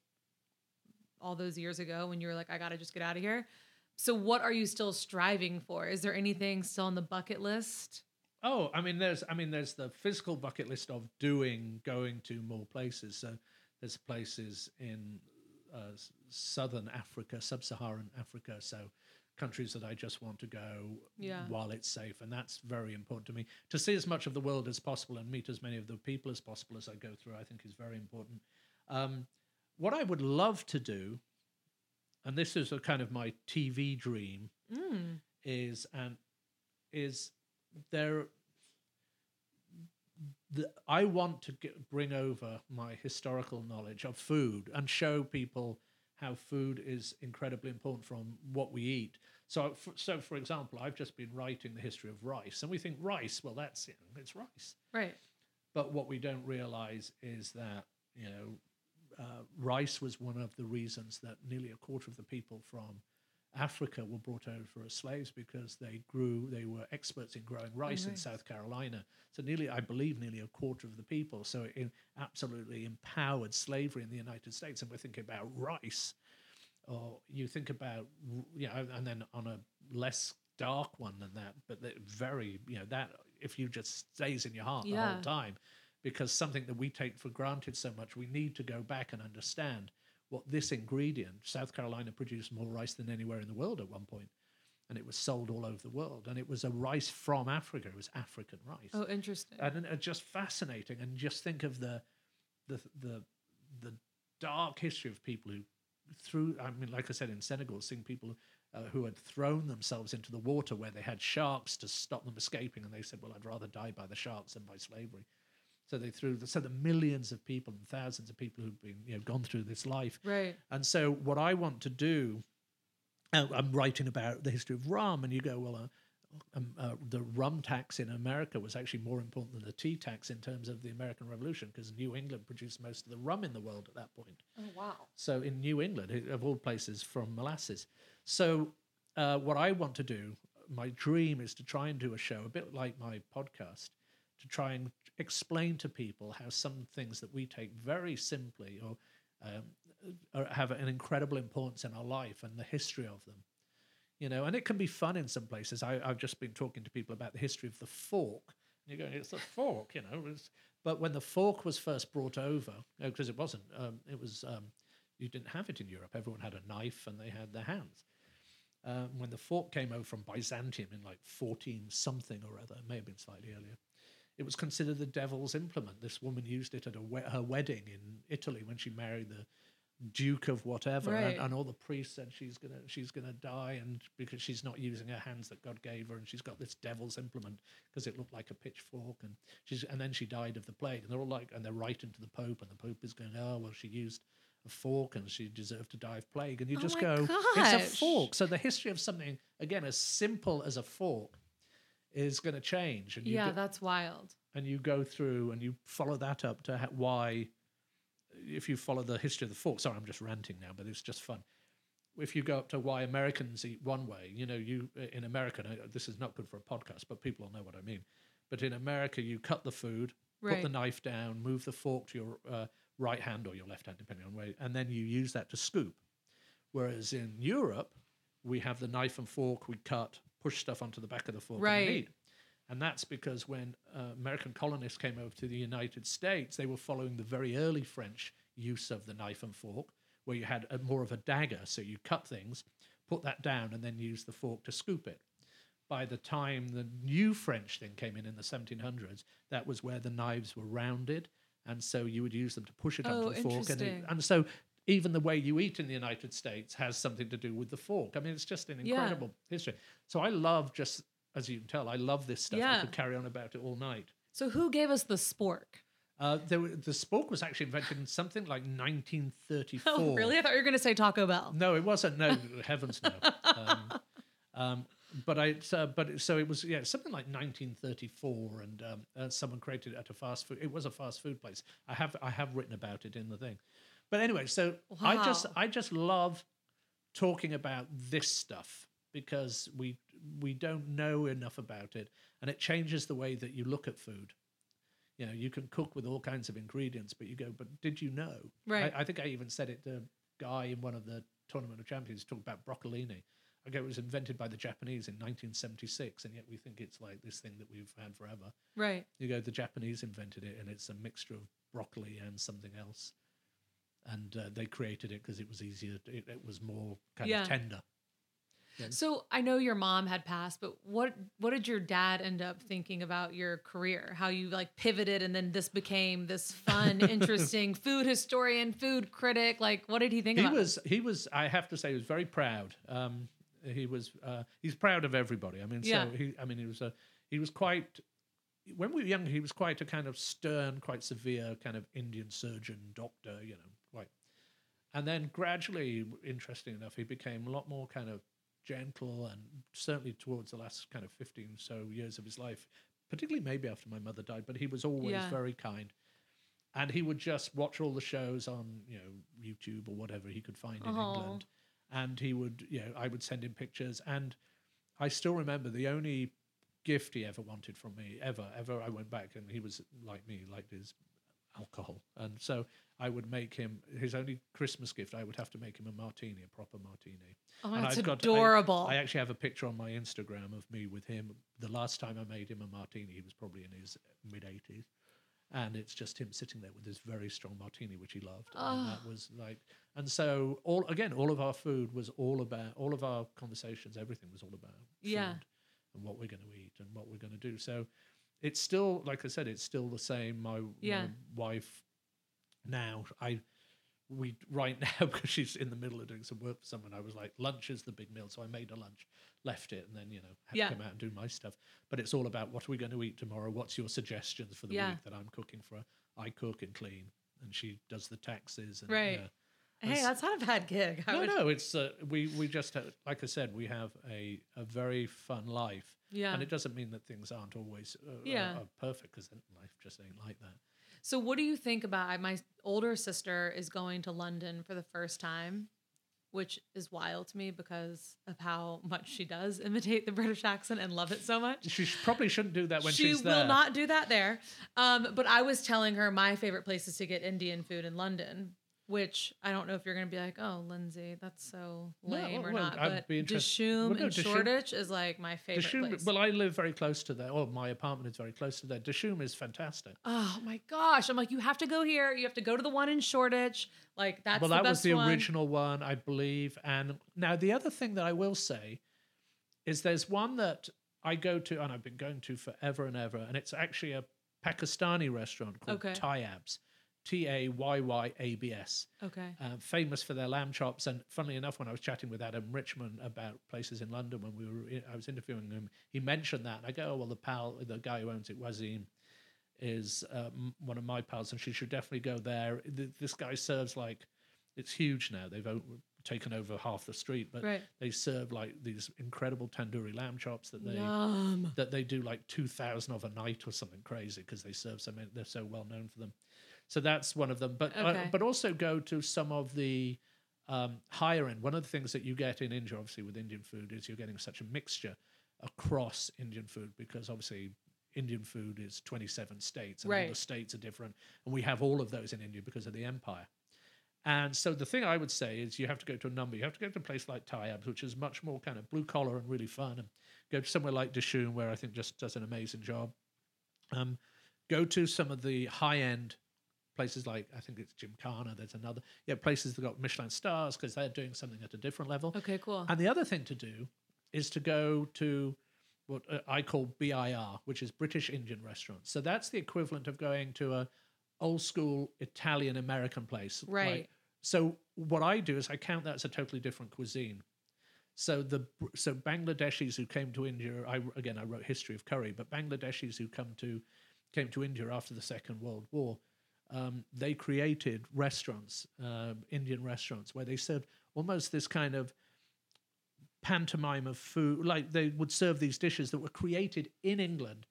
all those years ago when you were like, "I got to just get out of here." So, what are you still striving for? Is there anything still on the bucket list? Oh, I mean, there's, I mean, there's the physical bucket list of doing, going to more places. So there's places in uh, southern Africa, sub-Saharan Africa. So countries that I just want to go Yeah. while it's safe, and that's very important to me. To see as much of the world as possible and meet as many of the people as possible as I go through, I think is very important. Um, what I would love to do, and this is a kind of my TV dream, Mm. is and is there the, I want to get, bring over my historical knowledge of food and show people how food is incredibly important from what we eat. So, for, so for example, I've just been writing the history of rice, and we think rice, well, that's it, it's rice. Right. But what we don't realize is that, you know, uh, rice was one of the reasons that nearly a quarter of the people from Africa were brought over as slaves because they grew, they were experts in growing oh, rice in nice. South Carolina. So nearly, I believe, nearly a quarter of the people. So it absolutely empowered slavery in the United States. And we're thinking about rice, or you think about, you know, and then on a less dark one than that, but very, you know, that if you just stays in your heart the whole time, because something that we take for granted so much, we need to go back and understand what this ingredient, South Carolina produced more rice than anywhere in the world at one point, and it was sold all over the world. And it was a rice from Africa, it was African rice. Oh, interesting. And uh, just fascinating. And just think of the, the, the, the dark history of people who threw, I mean, like I said, in Senegal, seeing people uh, who had thrown themselves into the water where they had sharks to stop them escaping. And they said, well, I'd rather die by the sharks than by slavery. So they threw, the, so the millions of people and thousands of people who've been, you know, gone through this life. right. And so what I want to do, uh, I'm writing about the history of rum, and you go, well, uh, um, uh, the rum tax in America was actually more important than the tea tax in terms of the American Revolution, because New England produced most of the rum in the world at that point. Oh, wow. So in New England, of all places, from molasses. So uh, what I want to do, my dream is to try and do a show, a bit like my podcast, to try and explain to people how some things that we take very simply or um, are, have an incredible importance in our life and the history of them. You know, and it can be fun in some places. I, I've just been talking to people about the history of the fork. And you're going, it's a fork, you know. But when the fork was first brought over, because it wasn't, um, it was, um, you didn't have it in Europe. Everyone had a knife and they had their hands. Um, when the fork came over from Byzantium in like 14 something or other, it may have been slightly earlier, it was considered the devil's implement. This woman used it at a we- her wedding in Italy when she married the duke of whatever, Right. and, and all the priests said she's gonna she's gonna die, and because she's not using her hands that God gave her, and she's got this devil's implement because it looked like a pitchfork, and she's and then she died of the plague, and they're all like, and they're writing to the Pope, and the Pope is going, oh well, she used a fork and she deserved to die of plague, and you Oh just my go, it's a fork. So the history of something again as simple as a fork is going to change, and you Yeah, go- that's wild. and you go through and you follow that up to why if you follow the history of the fork sorry i'm just ranting now but it's just fun. If you go up to why americans eat one way you know you in america this is not good for a podcast but people will know what i mean but in america you cut the food put the knife down move the fork to your uh, right hand or your left hand depending on where and then you use that to scoop. Whereas in europe we have the knife and fork we cut push stuff onto the back of the fork Right. and eat and that's because when uh, American colonists came over to the United States, they were following the very early French use of the knife and fork, where you had a, more of a dagger. So you cut things, put that down, and then use the fork to scoop it. By the time the new French thing came in in the 1700s, that was where the knives were rounded. And so you would use them to push it Oh, onto the fork. And, it- and so even the way you eat in the United States has something to do with the fork. I mean, it's just an Yeah. incredible history. So I love just, as you can tell, I love this stuff. I Yeah. could carry on about it all night. So who gave us the spork? Uh, there, were- the spork was actually invented in something like 1934. Oh, really? I thought you were going to say Taco Bell. No, it wasn't. No, heavens no. Um, um, but I, uh, but it- so it was, yeah, something like 1934, and um, uh, someone created it at a fast food. It was a fast food place. I have, I have written about it in the thing. But anyway, so I just, I just love talking about this stuff because we, we don't know enough about it, and it changes the way that you look at food. You know, you can cook with all kinds of ingredients, but you go, but did you know? Right. I, I think I even said it to a guy in one of the Tournament of Champions talked about broccolini. Okay, it was invented by the Japanese in 1976, and yet we think it's like this thing that we've had forever. Right. You go, the Japanese invented it, and it's a mixture of broccoli and something else, and uh, they created it because it was easier. It, it was more kind Yeah. of tender. So I know your mom had passed, but what what did your dad end up thinking about your career? How you like pivoted and then this became this fun, interesting food historian, food critic. Like what did he think He about it? was, he was. I have to say, he was very proud. Um, he was, uh, he's proud of everybody. I mean, Yeah. so he, I mean, he was a, he was quite. When we were younger, he was quite a kind of stern, quite severe kind of Indian surgeon doctor. You know, quite. And then gradually, interesting enough, he became a lot more kind of gentle and certainly towards the last kind of 15 or so years of his life, particularly maybe after my mother died, but he was always Yeah. very kind. And he would just watch all the shows on, you know, YouTube or whatever he could find in Aw. England. And he would, you know, I would send him pictures. And I still remember the only gift he ever wanted from me, ever, ever. I went back and he was like me, liked his alcohol. And so I would make him his only Christmas gift. I would have to make him a martini, a proper martini. Oh, And that's I've got- adorable. I actually have a picture on my Instagram of me with him. The last time I made him a martini, he was probably in his mid 80s. And it's just him sitting there with this very strong martini, which he loved. Oh. And that was like, and so all again, all of our food was all about, all of our conversations, everything was all about food Yeah. and what we're going to eat and what we're going to do. So it's still, like I said, it's still the same. My, Yeah. my wife now, I, we right now because she's in the middle of doing some work for someone. I was like, lunch is the big meal, so I made a lunch, left it, and then you know had Yeah. to come out and do my stuff. But it's all about what are we going to eat tomorrow? What's your suggestions for the Yeah. week that I'm cooking for? her? I cook and clean, and she does the taxes. And, Right. yeah. hey, That's- that's not a bad gig. I No, would- no, it's uh, we we just have, like I said, we have a a very fun life, Yeah. and it doesn't mean that things aren't always uh, Yeah. are, are perfect because life just ain't like that. So, what do you think about? My older sister is going to London for the first time, which is wild to me because of how much she does imitate the British accent and love it so much. She probably shouldn't do that when she she's will not do that there. Um, but I was telling her my favorite places to get Indian food in London, which I don't know if you're going to be like, oh, Lindsay, that's so No, lame or well, not. I'd But Dishoom well, no, and Dishoom- Shoreditch is like my favorite Dishoom, place. well, I live very close to there. Or my apartment is very close to there. Dishoom is fantastic. Oh my gosh! I'm like, you have to go here. You have to go to the one in Shoreditch. Like that's well, the that was the one. original one, I believe. And now the other thing that I will say is there's one that I go to, and I've been going to forever and ever, and it's actually a Pakistani restaurant called Okay. Tayyabs, T A Y Y A B S. Okay. uh, famous for their lamb chops. And funnily enough, when I was chatting with Adam Richman about places in London when we were, I was interviewing him, he mentioned that. And I go, oh, well, the pal, the guy who owns it, Wasim, is um, one of my pals, and she should definitely go there. This guy serves like, it's huge now. They've taken over half the street, but Right. they serve like these incredible tandoori lamb chops that they Yum. that they do like 2000 of a night or something crazy because they serve so many they're so well known for them so that's one of them. But uh, but also go to some of the um, higher end. One of the things that you get in india obviously with indian food is you're getting such a mixture across indian food because obviously indian food is 27 states and all the states are different. And we have all of those in india because of the empire. And so the thing I would say is you have to go to a number. You have to go to a place like Tayyab's, which is much more kind of blue collar and really fun, and go to somewhere like Dishoom, where I think just does an amazing job. Um, go to some of the high end places like I think it's Jim Gymkhana. There's another yeah places that got Michelin stars because they're doing something at a different level. Okay. Cool. And the other thing to do is to go to what uh, I call BIR, which is British Indian restaurants. So that's the equivalent of going to a old school Italian American place. like- Right. so what I do is I count that as a totally different cuisine. So the so Bangladeshis who came to India, I again I wrote history of curry, but Bangladeshis who come to came to India after the Second World War, um, they created restaurants, um, Indian restaurants, where they served almost this kind of pantomime of food. Like they would serve these dishes that were created in England,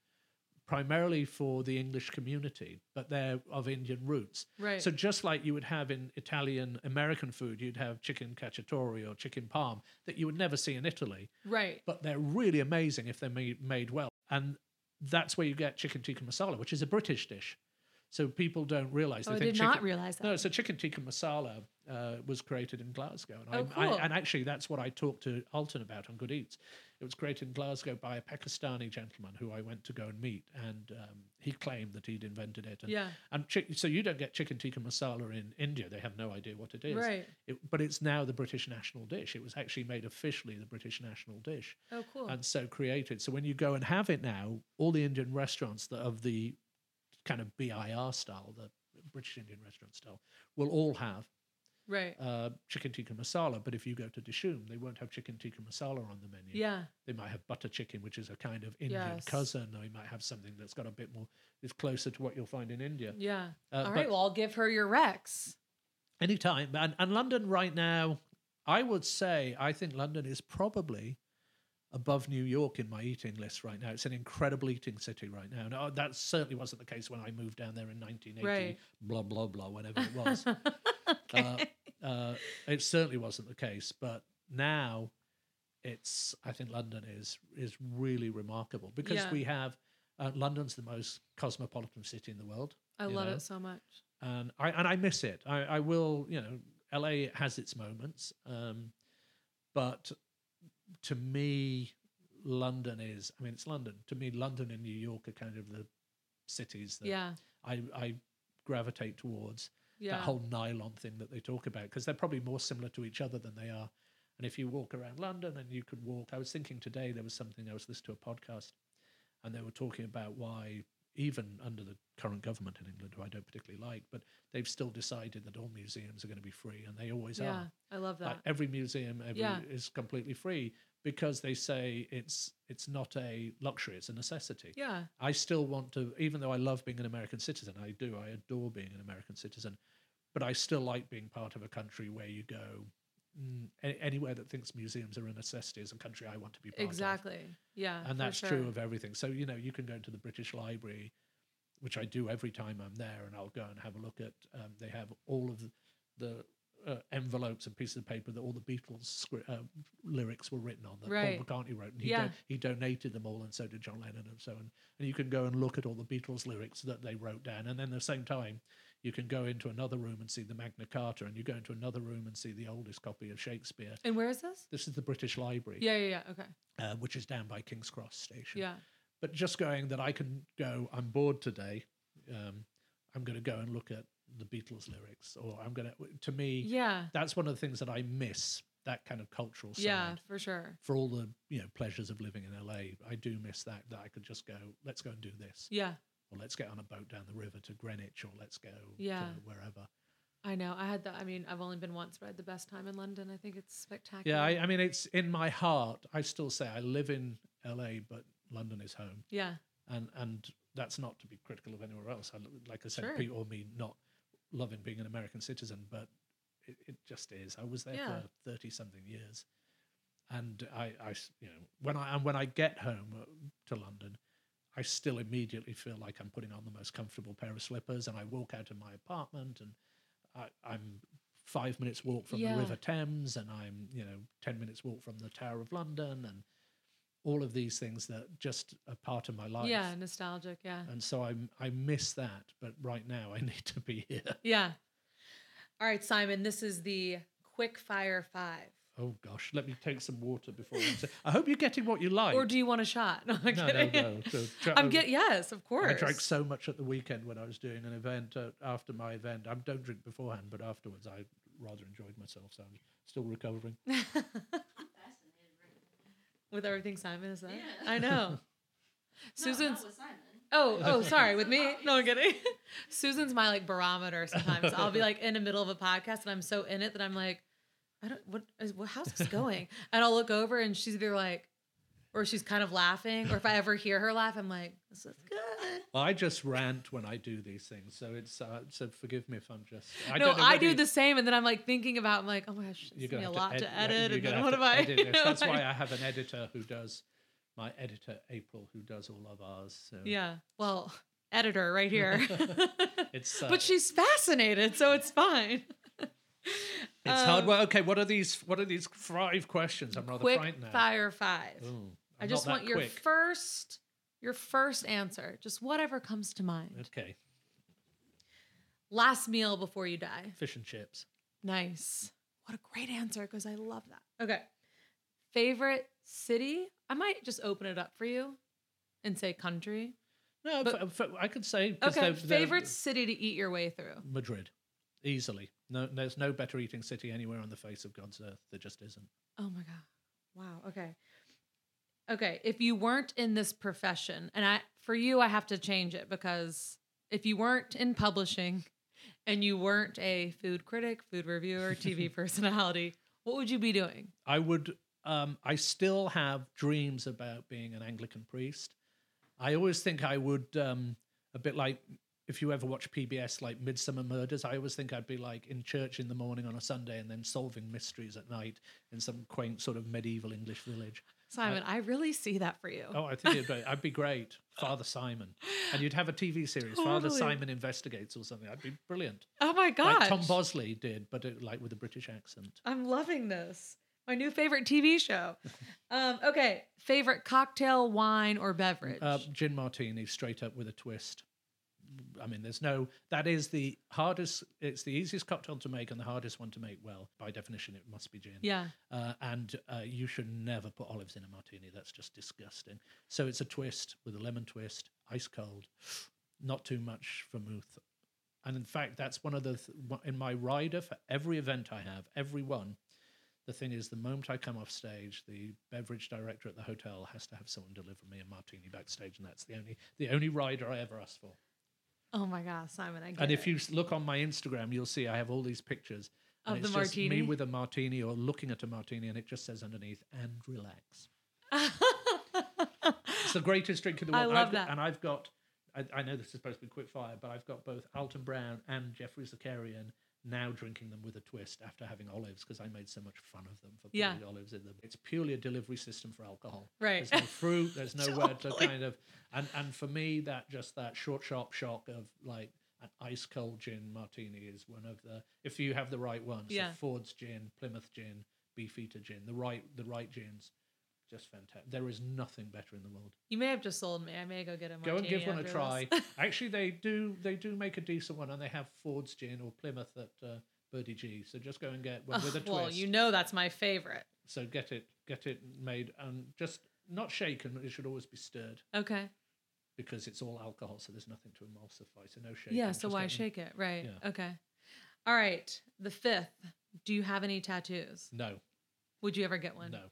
primarily for the English community, but they're of Indian roots. Right. So just like you would have in Italian American food, you'd have chicken cacciatore or chicken parm that you would never see in Italy, right. but they're really amazing if they're made, made well. And that's where you get chicken tikka masala, which is a British dish. So people don't realize. Oh, they I think did not realize that. No, so chicken tikka masala uh, was created in Glasgow, and Oh, I, I, and actually that's what I talked to Alton about on Good Eats. It was created in Glasgow by a Pakistani gentleman who I went to go and meet, and um, he claimed that he'd invented it. And, Yeah. and chi- so you don't get chicken tikka masala in India; they have no idea what it is. Right. It, but it's now the British national dish. It was actually made officially the British national dish Oh, cool. and so created. So when you go and have it now, all the Indian restaurants that of the kind of BIR style, the British Indian restaurant style, will all have right. uh, chicken tikka masala. But if you go to Dishoom, they won't have chicken tikka masala on the menu. yeah. They might have butter chicken, which is a kind of Indian Yes. cousin, or you might have something that's got a bit more, is closer to what you'll find in India. Yeah. Uh, All right. Well, I'll give her your Rex. Anytime. And, and London right now, I would say, I think London is probably above New York in my eating list right now. It's an incredible eating city right now. No, that certainly wasn't the case when I moved down there in 1980, Right. blah, blah, blah, whenever it was. uh, uh, it certainly wasn't the case. But now it's, I think London is, is really remarkable because Yeah. we have, uh, London's the most cosmopolitan city in the world I love know? it so much. and I and I miss it. I, I will, you know, LA has its moments, um, but to me, London is. I mean, it's London. To me, London and New York are kind of the cities that Yeah. I I gravitate towards. Yeah. That whole nylon thing that they talk about because they're probably more similar to each other than they are. And if you walk around London and you could walk, I was thinking today there was something I was listening to a podcast, and they were talking about why even under the current government in England, who I don't particularly like, but they've still decided that all museums are going to be free, and they always yeah. are. I love that. Like every museum every, Yeah. is completely free because they say it's it's not a luxury; it's a necessity. yeah. I still want to, even though I love being an American citizen, I do, I adore being an American citizen, but I still like being part of a country where you go. Mm, anywhere that thinks museums are a necessity is a country I want to be part of Exactly. Yeah. and that's sure. true of everything. So you know, you can go to the British Library, which I do every time I'm there, and I'll go and have a look at. Um, they have all of the, the uh, envelopes and pieces of paper that all the Beatles uh, lyrics were written on that Right. Paul McCartney wrote, and he Yeah. do- he donated them all, and so did John Lennon, and so on. And you can go and look at all the Beatles lyrics that they wrote down, and then at the same time. You can go into another room and see the Magna Carta, and you go into another room and see the oldest copy of Shakespeare. And where is this? This is the British Library, Yeah. Yeah. Yeah. Okay. uh, which is down by King's Cross Station Yeah. but just going that I can go, I'm bored today. Um, I'm going to go and look at the Beatles lyrics, or I'm going to, to me, Yeah. that's one of the things that I miss that kind of cultural side. Yeah. For sure. For all the you know pleasures of living in LA, I do miss that. That I could just go, let's go and do this, Yeah. Or let's get on a boat down the river to Greenwich, or let's go Yeah. to wherever. I know. I had the. I mean, I've only been once, but I had the best time in London. I think it's spectacular. Yeah, I, I mean, it's in my heart. I still say I live in LA, but London is home. yeah. and and that's not to be critical of anywhere else. I, like I said, Sure. people or me not loving being an American citizen, but it, it just is. I was there Yeah. for thirty something years, and I, I, you know when I and when I get home uh, to London, I still immediately feel like I'm putting on the most comfortable pair of slippers, and I walk out of my apartment, and I, I'm five minutes walk from Yeah. the River Thames, and I'm you know ten minutes walk from the Tower of London, and all of these things that just are part of my life. Yeah. Nostalgic. Yeah. And so I I miss that, but right now I need to be here. Yeah. All right, Simon. This is the quick fire five. Oh gosh, let me take some water before. I say- I hope you're getting what you like. Or do you want a shot? No, I'm no, kidding. no, no. So, try- I'm getting yes, of course. I drank so much at the weekend when I was doing an event. Uh, after my event, I don't drink beforehand, but afterwards I rather enjoyed myself. So I'm still recovering. with everything Simon has said. Yeah. I know. Susan's. Not with Simon. Oh, oh, sorry. With me? No, I'm kidding. Susan's my like barometer. Sometimes I'll be like in the middle of a podcast and I'm so in it that I'm like, I don't. What is? What, how's this going? And I'll look over and she's either like, or she's kind of laughing, or if I ever hear her laugh, I'm like, this is good. I just rant when I do these things, so it's uh, so forgive me if I'm just. I no, don't know I do you- the same, and then I'm like thinking about, I'm like, oh my gosh, it's gonna be a lot to ed- edit, you're and then what am I? edit you know, That's like- why I have an editor who does my editor April, who does all of ours. So Yeah. Well, editor right here. it's uh, but she's fascinated, so it's fine. It's hard. Um, Well, okay. What are these? What are these five questions? I'm rather Quick frightened now. fire five. Ooh, I just want that your quick. first, your first answer. Just whatever comes to mind. Okay. Last meal before you die. Fish and chips. Nice. What a great answer because I love that. Okay. Favorite city? I might just open it up for you and say country. No, But- f- f- I could say. Okay. they're- they're- Favorite city to eat your way through? Madrid, easily. No, there's no better eating city anywhere on the face of God's earth. There just isn't. Oh my god. Wow. Okay. Okay, if you weren't in this profession, and I for you I have to change it because if you weren't in publishing and you weren't a food critic, food reviewer, TV personality, what would you be doing? I would. Um, I still have dreams about being an Anglican priest. I always think I would, um, a bit like if you ever watch PBS, like Midsomer Murders. I always think I'd be like in church in the morning on a Sunday and then solving mysteries at night in some quaint sort of medieval English village. Simon, I really see that for you. Oh, I think it'd be, I'd be great, Father Simon, and you'd have a TV series, Father Simon investigates or something. I'd be brilliant, Oh my god. like Tom Bosley did, but it, like with a British accent. I'm loving this. My new favorite TV show. um, okay, favorite cocktail, wine, or beverage? Uh, gin martini, straight up with a twist. I mean, there's no. That is the hardest. It's the easiest cocktail to make and the hardest one to make well. By definition, it must be gin. yeah. Uh, and uh, you should never put olives in a martini. That's just disgusting. So it's a twist with a lemon twist, ice cold, not too much vermouth. And in fact, that's one of the th- in my rider for every event I have, every one. The thing is, the moment I come off stage, the beverage director at the hotel has to have someone deliver me a martini backstage, and that's the only the only rider I ever ask for. Oh my god, Simon, I And if it. you look on my Instagram, you'll see I have all these pictures and Of the martini? me with a martini or looking at a martini, and it just says underneath "and relax." It's the greatest drink in the I world. love I've got- that. And I've got, I, I know this is supposed to be quick fire, but I've got both Alton Brown and Geoffrey Zakarian now drinking them with a twist after having olives because I made so much fun of them for putting Yeah. olives in them. It's purely a delivery system for alcohol. Right. There's no fruit. There's nowhere to kind of, and and for me that just that short sharp shock of like an ice cold gin martini is one of the if you have the right ones. Yeah. Ford's gin, Plymouth gin, Beefeater gin, the right the right gins. Just fantastic. There is nothing better in the world. you may have just sold me. I may go get a Go and give one a try. Actually, they do they do make a decent one, and they have Ford's gin or Plymouth at uh, Birdie G. So just go and get one with a twist. well, you know that's my favorite. So get it get it made and just not shaken. It should always be stirred Okay. because it's all alcohol, so there's nothing to emulsify. So no shaking. Yeah, so why shake it? Right. Yeah. Okay. All right. The fifth. Do you have any tattoos? No, Would you ever get one? no.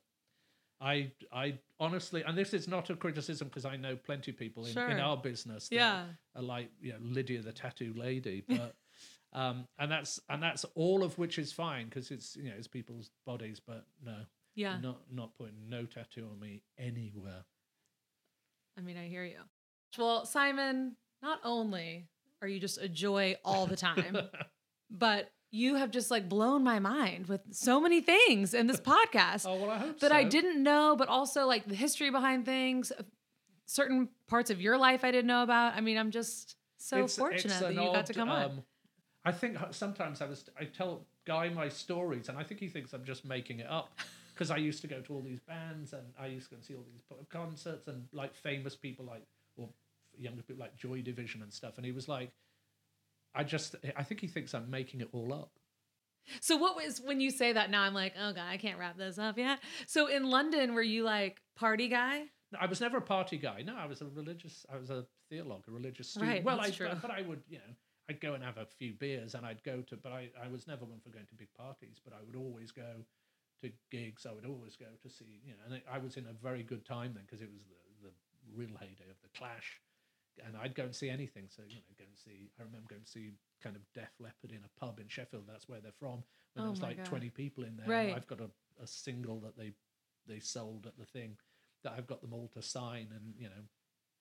I I honestly, and this is not a criticism because I know plenty of people in, in our business. that Yeah. are like you know Lydia the tattoo lady, but um, and that's and that's all of which is fine because it's you know it's people's bodies, but no, Yeah. not not putting no tattoo on me anywhere. I mean, I hear you. Well, Simon, not only are you just a joy all the time, but you have just like blown my mind with so many things in this podcast oh well, I hope that I didn't know, but also like the history behind things, uh, certain parts of your life I didn't know about. I mean, I'm just so It's- fortunate it's that you got to odd, come on. um, I think sometimes I was I tell Guy my stories, and I think he thinks I'm just making it up because I used to go to all these bands and I used to go and see all these concerts and like famous people like or younger people like Joy Division and stuff, and he was like, I just I think he thinks I'm making it all up. So what was when you say that now I'm like, oh god, I can't wrap this up yet. So in London, were you like party guy? No, I was never a party guy. No, I was a religious. I was a theologue, a religious student. Right, well, I true. but I would you know I'd go and have a few beers and I'd go to, but I I was never one for going to big parties. But I would always go to gigs. I would always go to see you know, and I was in a very good time then because it was the the real heyday of the Clash. And I'd go and see anything. So you know, go and see. I remember going to see kind of Def Leppard in a pub in Sheffield. That's where they're from. When Oh there was like God. twenty people in there. Right. And I've got a, a single that they they sold at the thing that I've got them all to sign, and you know,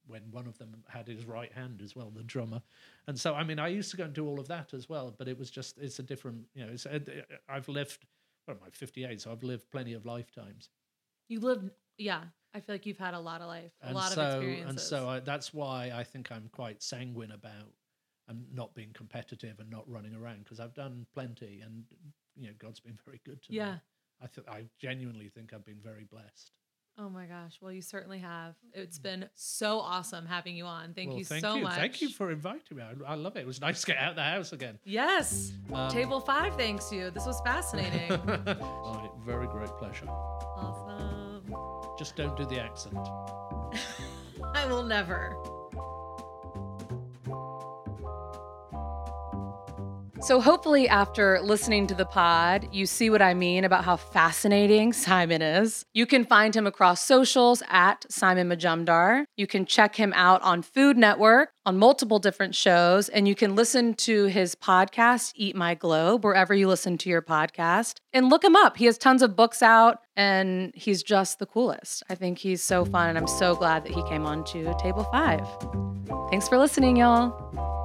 when one of them had his right hand as well, the drummer, and so I mean, I used to go and do all of that as well, but it was just it's a different, you know, it's uh, I've lived, what am I, fifty eight, so I've lived plenty of lifetimes, You lived, yeah. I feel like you've had a lot of life, a and lot so of experiences. and so I, that's why I think I'm quite sanguine about and not being competitive and not running around because I've done plenty, and you know, God's been very good to me. yeah. I th- I genuinely think I've been very blessed. Oh my gosh. Well, you certainly have. It's been so awesome having you on. Thank Well, you thank so you. much. Thank you for inviting me. I, I love it. It was nice to get out of the house again. Yes. Um, Table five thanks you. This was fascinating. All right, very great pleasure. awesome. Just don't do the accent. I will never. So, hopefully, after listening to the pod, you see what I mean about how fascinating Simon is. You can find him across socials at Simon Majumdar. You can check him out on Food Network on multiple different shows, and you can listen to his podcast, Eat My Globe, wherever you listen to your podcast. And look him up. He has tons of books out, and he's just the coolest. I think he's so fun, and I'm so glad that he came on to Table Five. Thanks for listening, y'all.